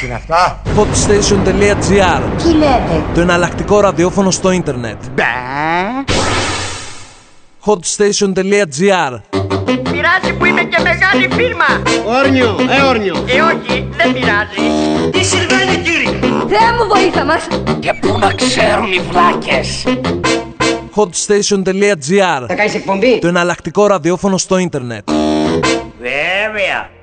Τι είναι αυτά; Hotstation.gr Τι λέτε; Το εναλλακτικό ραδιόφωνο στο ίντερνετ. Μπε. Hotstation.gr Πειράζει που είμαι και μεγάλη φίρμα. Όρνιο, ε όρνιο. Ε, όχι, δεν πειράζει. Τι συμβαίνει κύριε; Θεέ μου βοήθα μας. Και πού να ξέρουν οι βλάκες; Hotstation.gr Θα κάνεις εκπομπή; Το εναλλακτικό ραδιόφωνο στο ίντερνετ. Βέβαια.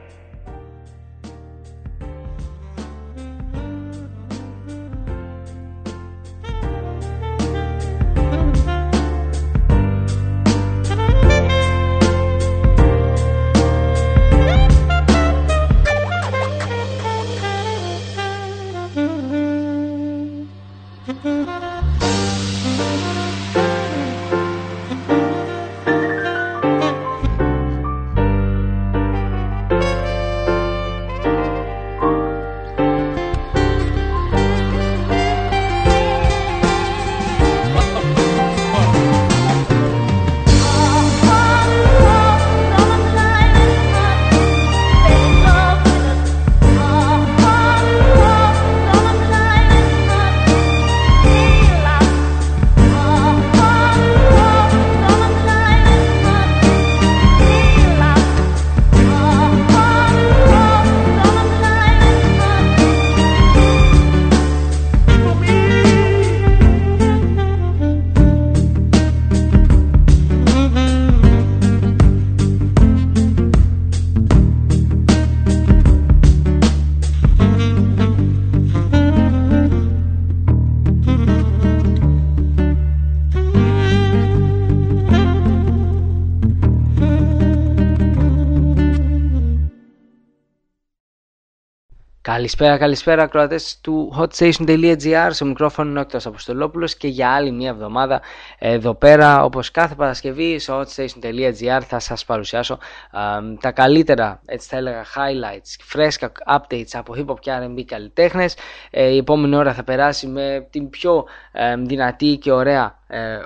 Καλησπέρα, καλησπέρα ακροατές του hotstation.gr στο μικρόφωνο είναι ο Νόκτος Αποστολόπουλος και για άλλη μια εβδομάδα εδώ πέρα όπως κάθε Παρασκευή στο hotstation.gr θα σας παρουσιάσω α, τα καλύτερα έτσι θα έλεγα highlights, φρέσκα updates από hip hop και R&B καλλιτέχνες. Ε, η επόμενη ώρα θα περάσει με την πιο ε, δυνατή και ωραία ε,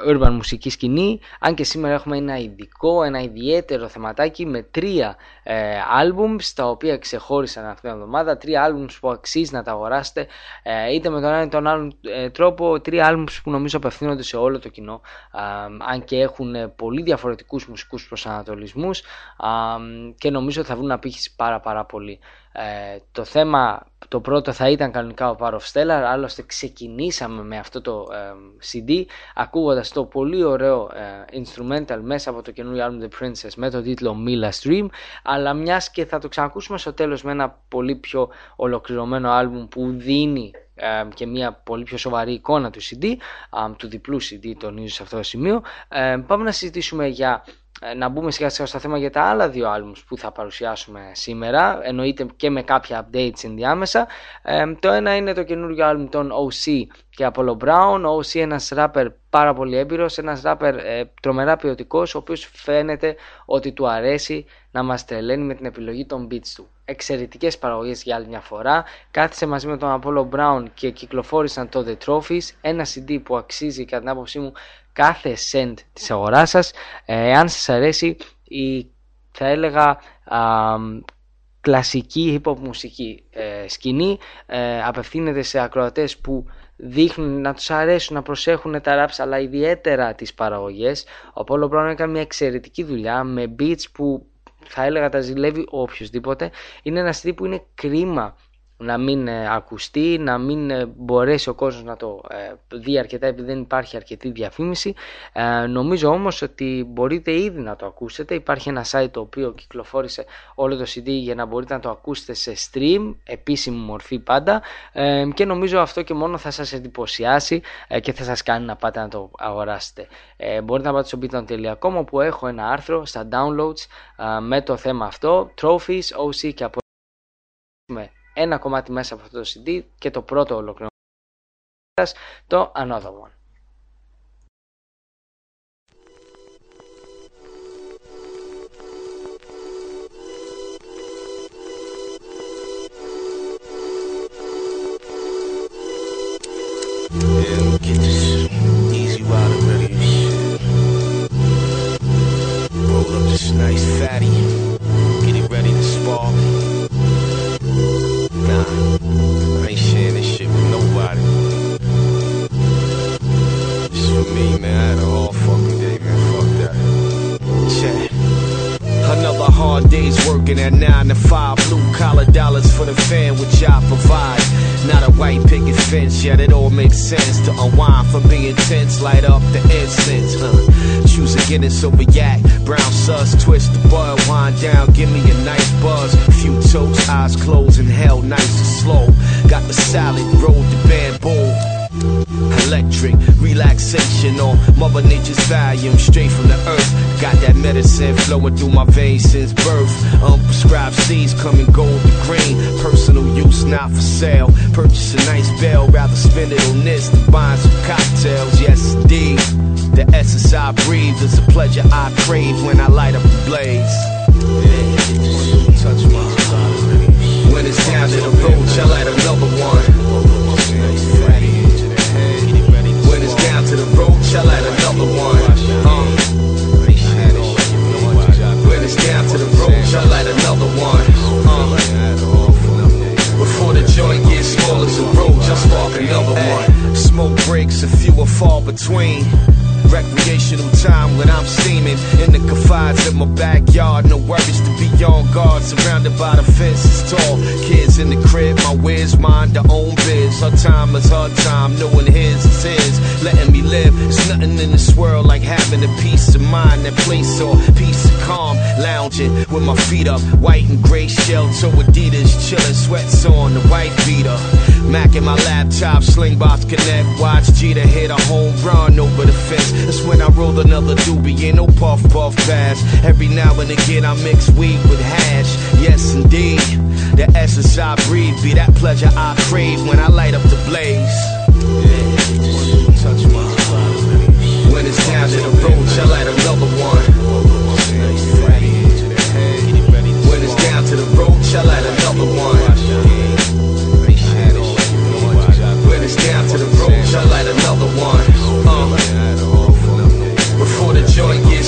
urban μουσική σκηνή αν και σήμερα έχουμε ένα ειδικό, ένα ιδιαίτερο θεματάκι με τρία ε, albums τα οποία ξεχώρισαν αυτήν την εβδομάδα. Τρία albums που αξίζει να τα αγοράσετε ε, είτε με τον ένα ή τον άλλον ε, τρόπο. Τρία albums που νομίζω απευθύνονται σε όλο το κοινό ε, αν και έχουν ε, πολύ διαφορετικούς μουσικούς προσανατολισμούς ε, και νομίζω ότι θα βρουν απήχηση πάρα πάρα πολύ ε, το θέμα το πρώτο θα ήταν κανονικά ο Power of Stellar, άλλωστε ξεκινήσαμε με αυτό το ε, CD ακούγοντας το πολύ ωραίο ε, instrumental μέσα από το καινούριο album The Princess με το τίτλο Mila Stream. Αλλά μιας και θα το ξανακούσουμε στο τέλος με ένα πολύ πιο ολοκληρωμένο album που δίνει ε, και μια πολύ πιο σοβαρή εικόνα του CD, του διπλού CD τονίζω σε αυτό το σημείο. Πάμε να συζητήσουμε για ε, να μπούμε σιγά σιγά στο θέμα για τα άλλα δύο albums που θα παρουσιάσουμε σήμερα. Εννοείται και με κάποια updates ενδιάμεσα. Ε, το ένα είναι το καινούργιο album των OC και Apollo Brown. Ο OC ένας rapper πάρα πολύ έμπειρος ένας rapper ε, τρομερά ποιοτικός ο οποίος φαίνεται ότι του αρέσει να μας τρελαίνει με την επιλογή των beats του. Εξαιρετικές παραγωγές για άλλη μια φορά. Κάθισε μαζί με τον Apollo Brown και κυκλοφόρησαν το The Trophies ένα CD που αξίζει κατά την άποψή μου κάθε cent της αγοράς σας. Εάν σας αρέσει η θα έλεγα α, κλασική hip hop μουσική ε, σκηνή ε, απευθύνεται σε ακροατές που δείχνουν να τους αρέσουν να προσέχουν τα raps αλλά ιδιαίτερα τις παραγωγές. Ο Apollo Brown έκανε μια εξαιρετική δουλειά με beats που θα έλεγα τα ζηλεύει οποιοδήποτε είναι ένας CD που είναι κρίμα να μην ε, ακουστεί, να μην ε, μπορέσει ο κόσμος να το ε, δει αρκετά επειδή δεν υπάρχει αρκετή διαφήμιση. νομίζω όμως ότι μπορείτε ήδη να το ακούσετε. Υπάρχει ένα site το οποίο κυκλοφόρησε όλο το CD για να μπορείτε να το ακούσετε σε stream, επίσημη μορφή πάντα και νομίζω αυτό και μόνο θα σας εντυπωσιάσει και θα σας κάνει να πάτε να το αγοράσετε. μπορείτε να πάτε στο beaton.com όπου έχω ένα άρθρο στα downloads με το θέμα αυτό, trophies, OC και από ένα κομμάτι μέσα από αυτό το CD και το πρώτο ολοκληρωμένος το Another One. Yeah, get this easy rider ready I ain't sharing this shit with nobody. This for me, man. Spark. days working at nine to five, blue collar dollars for the fan, which I provide. Not a white picket fence, yet it all makes sense to unwind from being tense, light up the incense, huh? Choose a Guinness over yak, brown sus, twist the bud, wind down, give me a nice buzz. Few toes, eyes closed, and held nice and slow. Got the salad, rolled the bamboo. Electric relaxation on Mother Nature's volume, straight from the earth. Got that medicine flowing through my veins since birth. Unprescribed seeds coming gold to green. Personal use, not for sale. Purchase a nice bell, rather spend it on this than buying some cocktails. Yes, indeed. The essence I breathe is a pleasure I crave when I light up the blaze. When it's down to the I light another one. Roach, light another one. When it's down to the roach, I light another one. Before the joint gets small as a roach, I spark another one. Smoke breaks, a few are far between. Recreational time when I'm steaming in the confines of my backyard. No worries to be on guard, surrounded by the fences tall. Kids in the crib, my whiz, mind their own biz. Her time is her time, knowing his is his. Letting me live, it's nothing in this world like having a peace of mind. That place or peace of calm, lounging with my feet up, white and gray shell toe Adidas, chilling, sweats on the white beater. Mac in my laptop, slingbox connect, watch Jeter hit a home run over the fence. That's when I rolled another doobie, ain't no puff puff pass. Every now and again I mix weed with hash. Yes indeed, the essence I breathe be that pleasure I crave when I light up the blaze. When it's down to the roach, I light another one. When it's down to the roach, I light another one. When it's down to the roach, I light another one.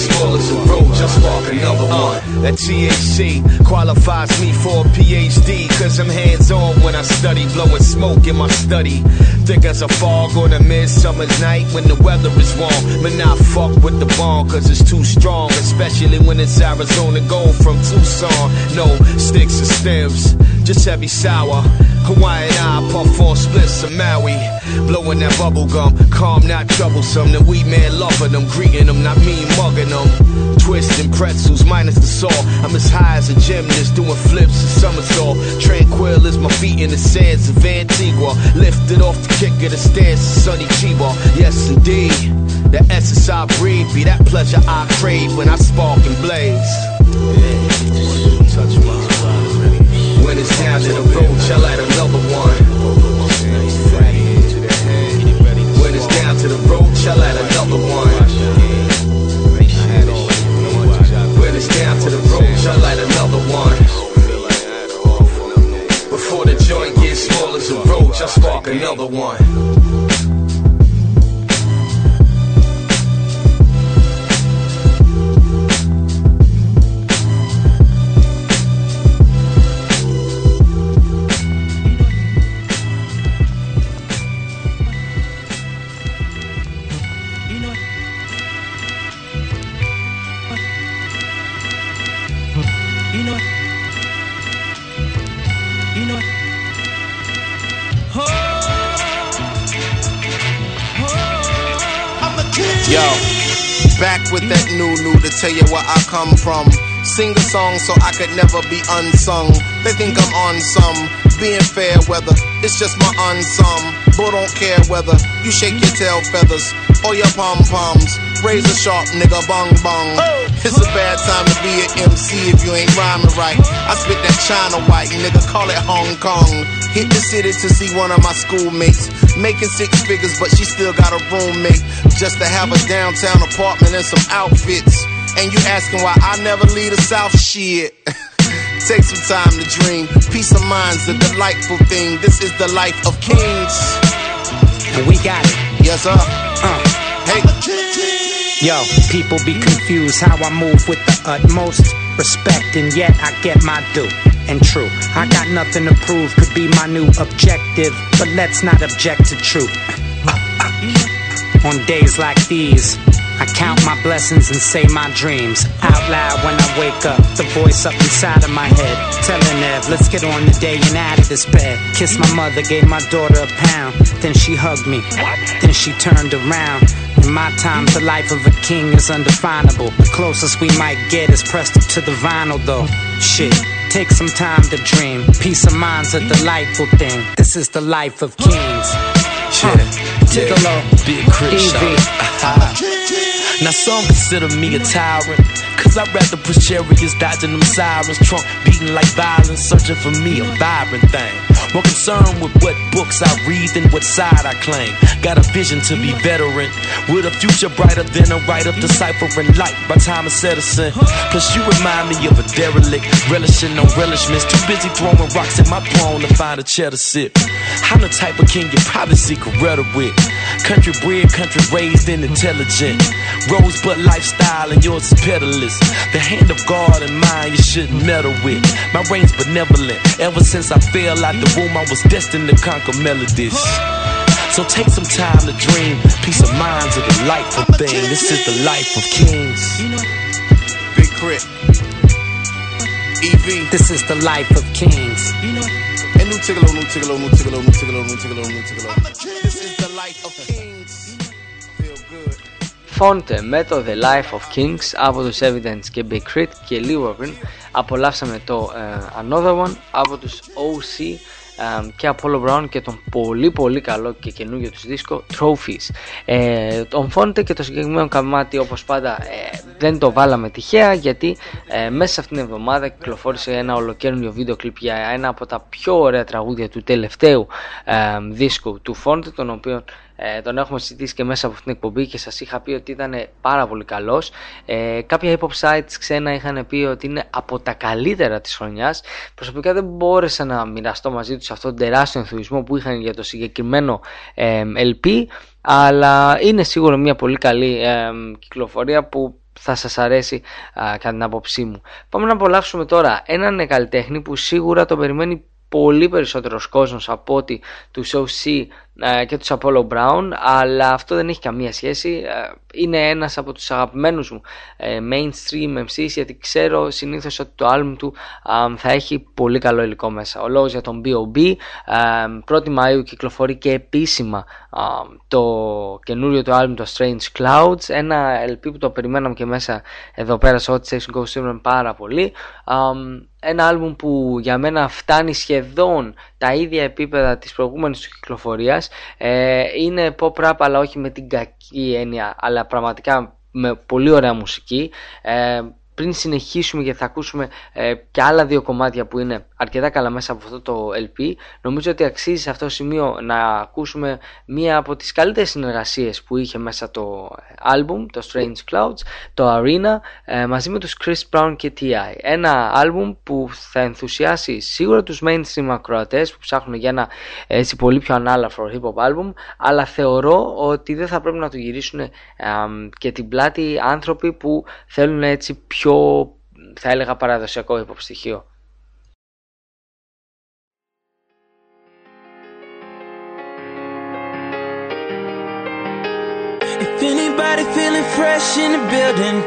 Joint gets small as a roach, I spark another one. That THC qualifies me for a PhD, cause I'm hands on when I study, blowing smoke in my study. Thick as a fog on a midsummer's night when the weather is warm. But not fuck with the bomb, cause it's too strong, especially when it's Arizona gold from Tucson. No sticks or stems, just heavy sour. Hawaiian eye, puff on splits of Maui. Blowing that bubble gum, calm, not troublesome. The weed man loving them, greeting them, not me mugging them. Twisting pretzels, minus the salt. I'm as high as a gymnast, doing flips and somersault. Tranquil as my feet in the sands of Antigua. Lifted off the kick of the stairs of sunny Chiba. Yes, indeed. The essence I breathe be that pleasure I crave when I spark and blaze. Yeah, when it's down to the roach, I light I light another one. When it's down to the roach, I light another one. Before the joint gets small as a roach, I spark another one. Come from. Sing a song so I could never be unsung. They think I'm on some being fair weather. It's just my unsum. But don't care whether you shake your tail feathers or your pom poms. Razor sharp nigga bong bong. It's a bad time to be an MC if you ain't rhyming right. I spit that China white, nigga, call it Hong Kong. Hit the city to see one of my schoolmates. Making six figures, but she still got a roommate. Just to have a downtown apartment and some outfits. And you asking why I never leave the South? Shit. Take some time to dream. Peace of mind's a delightful thing. This is the life of kings. And we got it. Yes, sir. Uh. Hey. Yo, people be confused how I move with the utmost respect, and yet I get my due. And true, I got nothing to prove, could be my new objective, but let's not object to truth. On days like these, I count my blessings and say my dreams out loud when I wake up. The voice up inside of my head telling Ev, let's get on the day and out of this bed. Kiss my mother, gave my daughter a pound. Then she hugged me. Then she turned around. In my time, the life of a king is undefinable. The closest we might get is pressed up to the vinyl, though. Shit. Take some time to dream. Peace of mind's a delightful thing. This is the life of kings. shit Yeah, Gigolo. Big Chris. Now some consider me a tyrant. Cause I'd rather push chariots, dodging them sirens, trunk beating like violence, searching for me a vibrant thing. More concerned with what books I read than what side I claim. Got a vision to be veteran, with a future brighter than a writer deciphering light by Thomas Edison. Plus you remind me of a derelict, relishing on relishments. Too busy throwing rocks at my throne to find a cheddar sip. I'm the type of king you probably see Coretta with. Country bred, country raised, and intelligent. Rosebud lifestyle, and yours is peddlerless. The hand of God and mine, you shouldn't meddle with. My reign's benevolent. Ever since I fell out the womb, I was destined to conquer melodies. So take some time to dream. Peace of mind's a delightful thing. This is the life of kings. Big Crit. EV. This is the life of kings. And new tickle, new tickle, new tickle, new tickle, new tickle, new tickle. This is the life of kings. Feel good. Fonte με το The Life of Kings από τους Evidence και Big Crit και λίγο πριν απολαύσαμε το ε, Another One από τους OC ε, και Apollo Brown και τον πολύ πολύ καλό και καινούργιο τους δίσκο Trophies. Ε, τον Fonte και το συγκεκριμένο κομμάτι όπως πάντα ε, δεν το βάλαμε τυχαία γιατί ε, μέσα σε αυτήν την εβδομάδα κυκλοφόρησε ένα ολοκαίρινο βίντεο κλιπ για ένα από τα πιο ωραία τραγούδια του τελευταίου ε, δίσκου του Fonte τον οποίο ε, τον έχουμε συζητήσει και μέσα από αυτήν την εκπομπή και σας είχα πει ότι ήταν πάρα πολύ καλός. Ε, κάποια hip hop sites ξένα είχαν πει ότι είναι από τα καλύτερα της χρονιάς. Προσωπικά δεν μπόρεσα να μοιραστώ μαζί τους αυτόν τον τεράστιο ενθουσιασμό που είχαν για το συγκεκριμένο ε, LP αλλά είναι σίγουρα μια πολύ καλή ε, κυκλοφορία που θα σας αρέσει α, κατά την άποψή μου. Πάμε να απολαύσουμε τώρα έναν καλλιτέχνη που σίγουρα τον περιμένει πολύ περισσότερος κόσμος από ότι τους OC ε, και τους Apollo Brown αλλά αυτό δεν έχει καμία σχέση. Ε, είναι ένας από τους αγαπημένους μου ε, mainstream MCs γιατί ξέρω συνήθως ότι το album του θα έχει πολύ καλό υλικό μέσα. Ο λόγος για τον B.O.B 1η Μαΐου κυκλοφορεί και επίσημα το καινούριο του album το Strange Clouds ένα LP που το περιμέναμε και μέσα εδώ πέρα σε Hot Station Go πάρα πολύ ένα άλμπουμ που για μένα φτάνει σχεδόν τα ίδια επίπεδα της προηγούμενης του κυκλοφορίας. Ε, είναι pop rap αλλά όχι με την κακή έννοια αλλά πραγματικά με πολύ ωραία μουσική. Ε, πριν συνεχίσουμε και θα ακούσουμε ε, και άλλα δύο κομμάτια που είναι αρκετά καλά μέσα από αυτό το LP νομίζω ότι αξίζει σε αυτό το σημείο να ακούσουμε μία από τις καλύτερες συνεργασίες που είχε μέσα το album, το Strange Clouds το Arena ε, μαζί με τους Chris Brown και T.I. Ένα album που θα ενθουσιάσει σίγουρα τους mainstream ακροατές που ψάχνουν για ένα έτσι πολύ πιο ανάλαφρο hip hop album αλλά θεωρώ ότι δεν θα πρέπει να του γυρίσουν ε, και την πλάτη άνθρωποι που θέλουν έτσι πιο πιο θα έλεγα παραδοσιακό hip hop στοιχείο. If anybody feeling fresh in the building,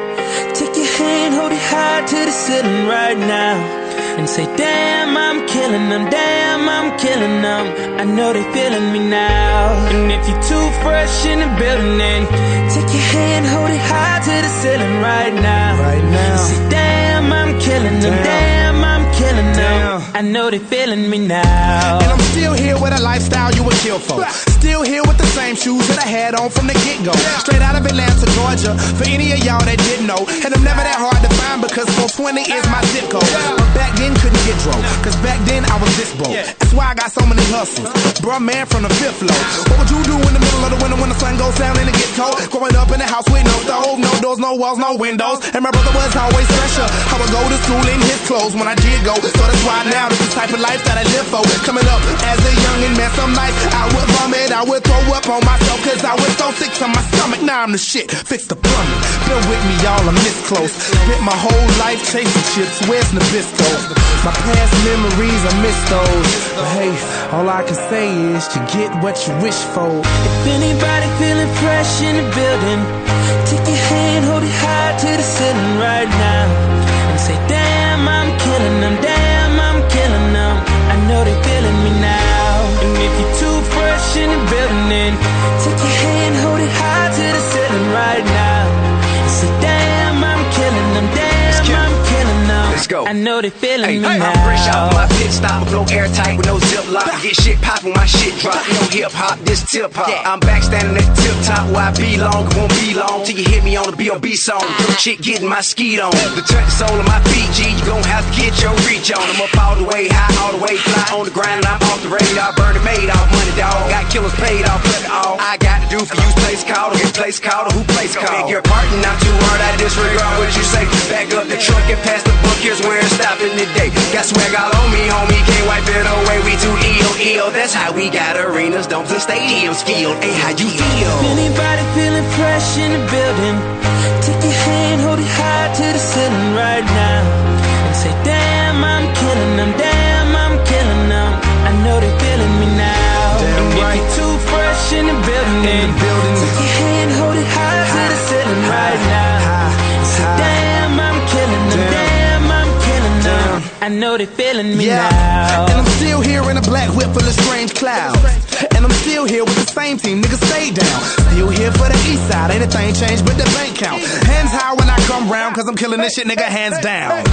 take your hand, hold it high to the ceiling right now. And say, damn, I'm killing them, damn, I'm killing them. I know they feeling me now. And if you're too fresh in the building, then take your hand, hold it high to the ceiling right now. Right now. Say, damn, I'm killing them, damn, I'm them. I know they feeling me now. And I'm still here with a lifestyle you would kill for. Still here with the same shoes that I had on from the get go. Straight out of Atlanta, Georgia. For any of y'all that didn't know. And I'm never that hard to find because 420 is my zip code. But back then couldn't get drove. Cause back then I was this broke. That's why I got so many hustles. Uh-huh. Bruh, man, from the fifth floor. What would you do in the middle of the winter when the sun goes down and it get cold? Growing up in the house with no stove, no doors, no walls, no windows. And my brother was always fresher. I would go to school in his clothes when I did go. So that's why now this is the type of life that I live for. Coming up as a youngin', man, some nights I would vomit I would throw up on myself cause I was so sick to my stomach. Now I'm the shit, fix the plumbing. Been with me, y'all, I'm this close. Spent my whole life chasing chips, where's Nabisco? My past memories, I miss those. But hey, all I can say is you get what you wish for. If anybody feeling fresh in the building, take your hand, hold it high to the ceiling right now. And say, damn, I'm killing them, damn, know they feeling me now. And if you're too fresh in the building, I know they feeling me Hey, now. I'm fresh out my pit stop, flow airtight with no zip lock. Get shit poppin', my shit drop. No hip hop, this tip hop. I'm back standing at the tip top where I belong. It won't be long till you hit me on the B.O.B. song. Chick getting my skeet on. The touch the sole of my feet, G. You gon' have to get your reach on. I'm up all the way, high all the way, fly on the ground. I'm off the radar, burn it made off money, dog. Got killers paid off, plug it all. I got to do for you, place called, who place called, who place called. Beg your pardon, not too hard, I disregard what you say. Back up the truck and pass the book, here's where it's stopping today. Got swag all on me, homie, can't wipe it away. We too ill, ill. That's how we got arenas, domes, and stadiums filled. Ain't how you feel. If anybody feeling fresh in the building, take your hand, hold it high to the ceiling right now. And say, damn, I'm killing them, damn, I'm killing them. I know they feeling me now. Damn and right. if you're too fresh in the building, In the building. take your hand, hold it high, to the ceiling right now. I know they feeling me Yeah, now. and I'm still here in a black whip full of strange clouds. And I'm still here with the same team, niggas stay down. Still here for the east side, ain't a changed but the bank count. Hands high when I come round, cause I'm killing this shit, nigga, hands down.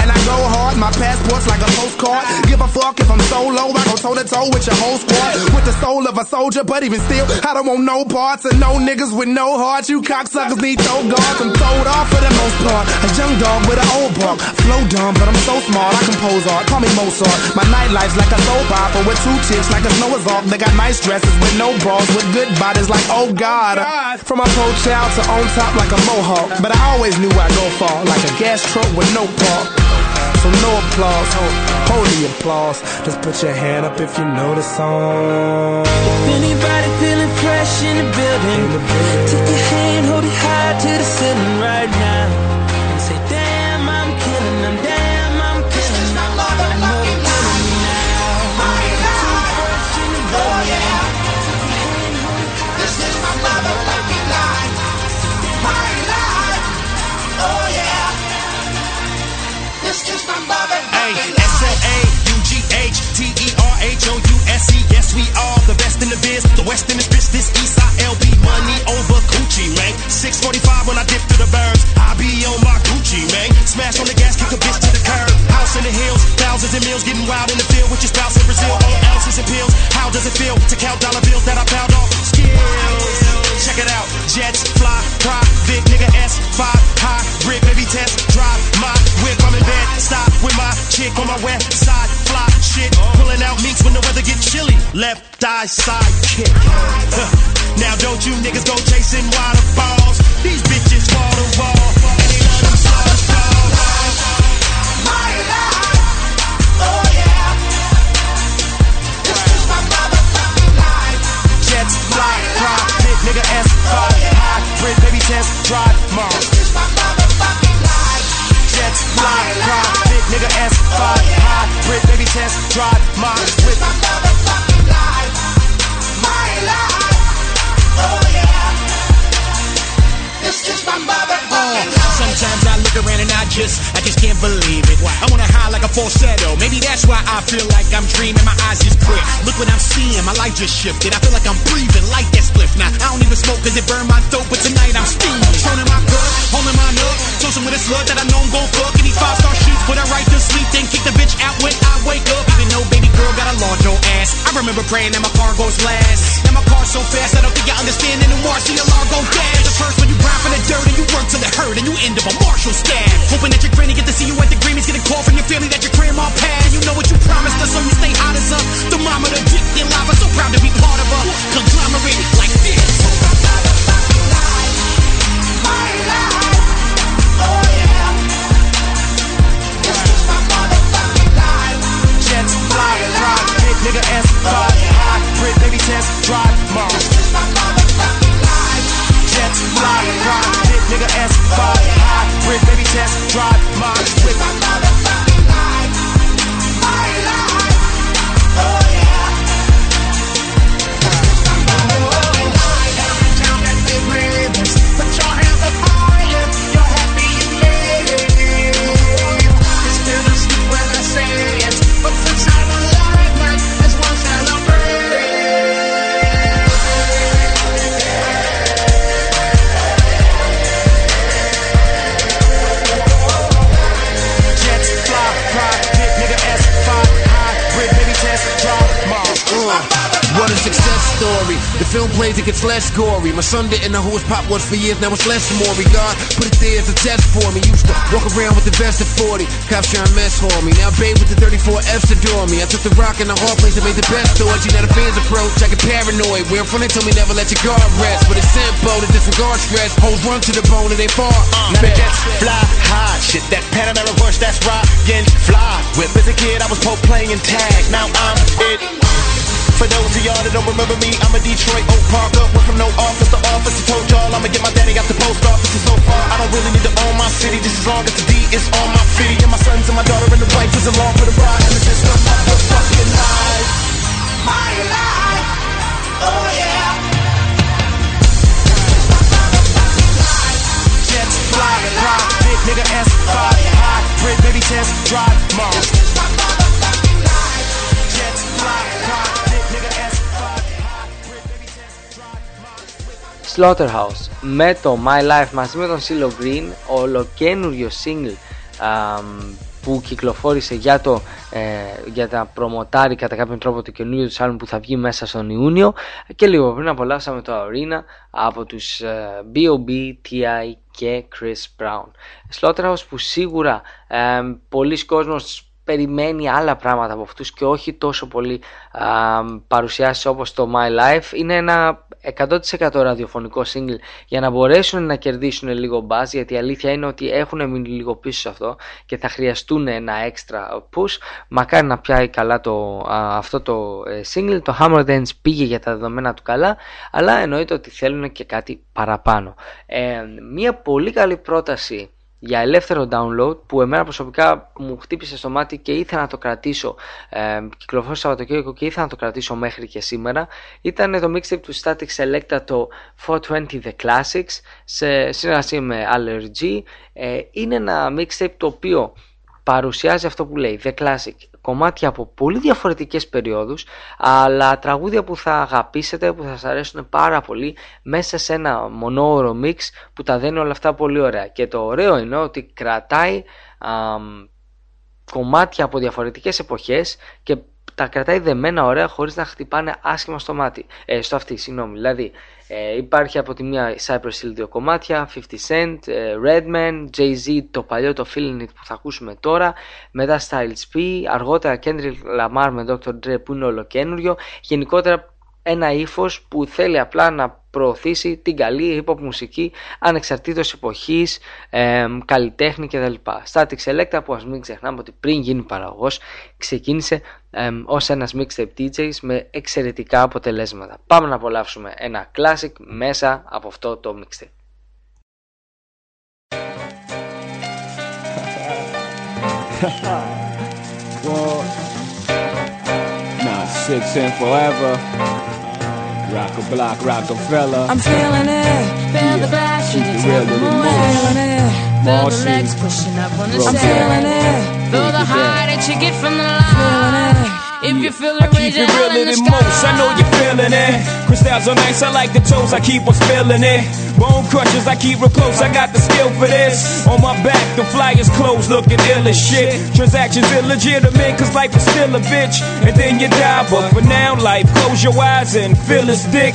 And I go hard, my passport's like a postcard. Give a fuck if I'm solo, I go toe to toe with your whole squad. With the soul of a soldier, but even still, I don't want no parts and no niggas with no heart. You cocksuckers need throw guards, I'm throwed off for the most part. A young dog with an old bark. Flow dumb, but I'm so smart, I compose art. Call me Mozart. My nightlife's like a soap opera with two chicks like a Noah's Ark. They got nice dresses with no bras, with good bodies like, oh God. From a pro child to on top like a mohawk. But I always knew I'd go far, like a gas truck with no park. So no applause, the applause. Just put your hand up if you know the song. If anybody feeling fresh in the building, S-L-A-U-G-H-T-E-R-H-O-U-S-E. Yes, we are the best in the biz. The West in this bitch, this East side LB money over Coochie, man. 645 when I dip through the birds. I be on my Gucci, man. Smash on the gas, kick a bitch to the curb. House in the hills, thousands and mills, getting wild in the field with your spouse in Brazil. All ounces and pills. How does it feel to count dollar bills that I found off? Skills. Check it out. Jets, fly, private, nigga S5, hybrid, baby test, drive my whip. I'm in bed, stop with my chick on my west side, fly shit. Pulling out meats when the weather get chilly. Left eye side kick. Now don't you niggas go chasing waterfalls. These bitches wall to wall. And they love them. My life. Oh yeah. This is my life. Jets, fly, private, nigga S5, hybrid, baby test, drive mom. Jets, fly, private, nigga S5, hybrid, baby test, drive my motherfucking Sometimes I look around and I just, I just can't believe it. I wanna high like a falsetto. Maybe that's why I feel like I'm dreaming. My eyes just clear. Look what I'm seeing. My life just shifted. I feel like I'm breathing like that spliff. Now I don't even smoke 'cause it burned my throat, but tonight I'm steaming. Turning my gut, holding my nut, toasting with a slut that I know I'm gon' fuck. And these five star sheets put her right to sleep, then kick the bitch out when I wake up. Even though baby girl got a large old ass, I remember praying that my car goes last. Now my car's so fast, I don't think I understand anymore. See the alarm go dash. The first when you grind for the dirt and you work till it hurt and you end up a Marshall staff. Hoping that your granny get to see you at the Grammys, get a call from your family that your grandma passed. You know what you promised us, so you stay hot as a thermometer, dipped in lava. So proud to be part of a conglomerate like this. My life. Oh yeah. This is my motherfucking life. Jets, fly, private, nigga S5, hybrid, baby test, drive What jets, fly, ride, dick, nigga, S5, high, brick. baby, test, drive, my whip. Story. The film plays, it gets less gory. My son didn't know who his pop was for years, now it's less more. God put it there as a test for me. Used to walk around with the vest of 40. Cops trying to mess for me. Now babe with the 34 F's adore me. I took the rock in the hard place and made the best dodgy. Now the fans approach, I get paranoid. Where front they tell me never let your guard rest. But it's simple to disregard stress. Hoes run to the bone and they far. Now the jets fly high, shit that Panamera Rush, that's rockin' fly. Whip as a kid, I was Pope playing tag, now I'm it. For those of y'all that don't remember me, I'm a Detroit Oak Parker. Went from no office to office. I told y'all I'ma get my daddy out the post office. And so far, I don't really need to own my city. Just as long as the D is on my fitty. And my sons and my daughter and the wife is along for the ride. And it's just a motherfucking life. My life, oh yeah. Jets fly, fly, big nigga S5, high, Brit, baby test, drive, mom. Slaughterhouse με το My Life μαζί με τον CeeLo Green ολοκένουργιο single α, που κυκλοφόρησε για, το, ε, για τα προμοτάρει κατά κάποιον τρόπο το καινούριο τους άλμου που θα βγει μέσα στον Ιούνιο. Και λίγο πριν απολαύσαμε το Arena από τους ε, B.O.B, T.I και Chris Brown. Slaughterhouse που σίγουρα ε, πολλοί κόσμος περιμένει άλλα πράγματα από αυτούς και όχι τόσο πολύ α, παρουσιάσεις όπως το My Life. Είναι ένα 100% ραδιοφωνικό single για να μπορέσουν να κερδίσουν λίγο buzz γιατί η αλήθεια είναι ότι έχουν μείνει λίγο πίσω σε αυτό και θα χρειαστούν ένα extra push. Μακάρι να πιάει καλά το, α, αυτό το ε, single. Το Hammer Dance πήγε για τα δεδομένα του καλά αλλά εννοείται ότι θέλουν και κάτι παραπάνω. Ε, μια πολύ καλή πρόταση για ελεύθερο download που εμένα προσωπικά μου χτύπησε στο μάτι και ήθελα να το κρατήσω ε, κυκλοφόρησε Σαββατοκύριακο και ήθελα να το κρατήσω μέχρι και σήμερα. Ήταν το mixtape του Static Selecta το 420 The Classics σε συνεργασία με Allergy. Ε, είναι ένα mixtape το οποίο παρουσιάζει αυτό που λέει The Classic κομμάτια από πολύ διαφορετικές περιόδους αλλά τραγούδια που θα αγαπήσετε που θα σας αρέσουν πάρα πολύ μέσα σε ένα μονόωρο mix που τα δένει όλα αυτά πολύ ωραία. Και το ωραίο είναι ότι κρατάει α, κομμάτια από διαφορετικές εποχές και τα κρατάει δεμένα ωραία χωρίς να χτυπάνε άσχημα στο μάτι, ε, στο αυτή, συγγνώμη. Δηλαδή ε, υπάρχει από τη μία Cypress Hill δύο κομμάτια, 50 Cent, ε, Redman, Jay-Z το παλιό το Feeling It που θα ακούσουμε τώρα, μετά Styles P, αργότερα Kendrick Lamar με Dr. Dre που είναι ολοκένουργιο, γενικότερα ένα ύφος που θέλει απλά να προωθήσει την καλή hip hop μουσική ανεξαρτήτως εποχής, ε, καλλιτέχνη κτλ. Static Selecta που ας μην ξεχνάμε ότι πριν γίνει παραγωγός ξεκίνησε ε, ως ένας mixtape DJs με εξαιρετικά αποτελέσματα. Πάμε να απολαύσουμε ένα classic μέσα από αυτό το mixtape. well, nah, six and forever. Rock a block, Rockefeller. I'm feeling it, feel the shit it it's real real feeling it, feel the legs pushing up on the Roll I'm feeling it, feel the high that you get from the line. If you feel it, I keep it it real in in the the most. I know you're feeling it. Crystals are nice. I like the toes. I keep on spilling it. Bone crushers. I keep real close. I got the skill for this. On my back, the flyers closed, looking ill as shit. Transactions illegitimate, cause life is still a bitch. And then you die, but for now, life. Close your eyes and feel its dick.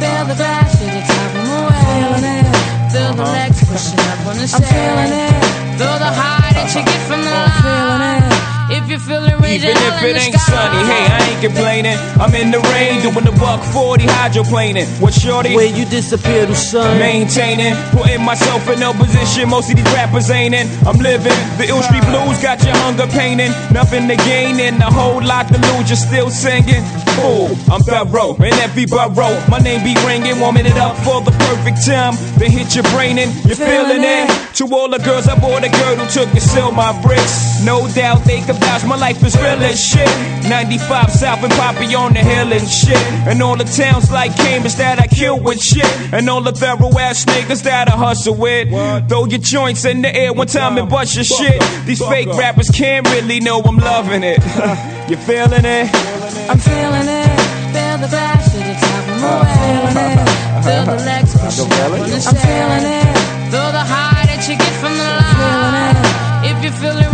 feel the back, shit it's top of my way. Feeling it, feel the uh-huh. legs pushing up on the I'm feeling it, feel the high that you get from the line. Feeling it, if you feel it, raise Even if it ain't sky. sunny, hey, I ain't complaining. I'm in the rain doing the buck 40 hydroplaning. What shorty? Where you disappear to sun. Maintaining, putting myself in no position most of these rappers ain't in. I'm living the ill street blues, got your hunger painting. Nothing to gain and a whole lot to lose, you're still singing. Fool, I'm thorough in every borough. My name be ringing, warming it up for the perfect time. Then hit your brain and you're feeling it. To all the girls, I bought a girl who took and sell my bricks. No doubt they could vouch realize my life is real as shit. 95 South and Poppy on the hill and shit. And all the towns like Cambridge that I kill with shit. And all the thorough ass niggas that I hustle with. Throw your joints in the air one time and bust your shit. These fake rappers can't really know I'm loving it. you feeling it? I'm feeling it. Feel the bass to the top of my feeling it. Feel the legs pushing up on the I'm feeling it. Feel the high that you get from the line. If you feel it,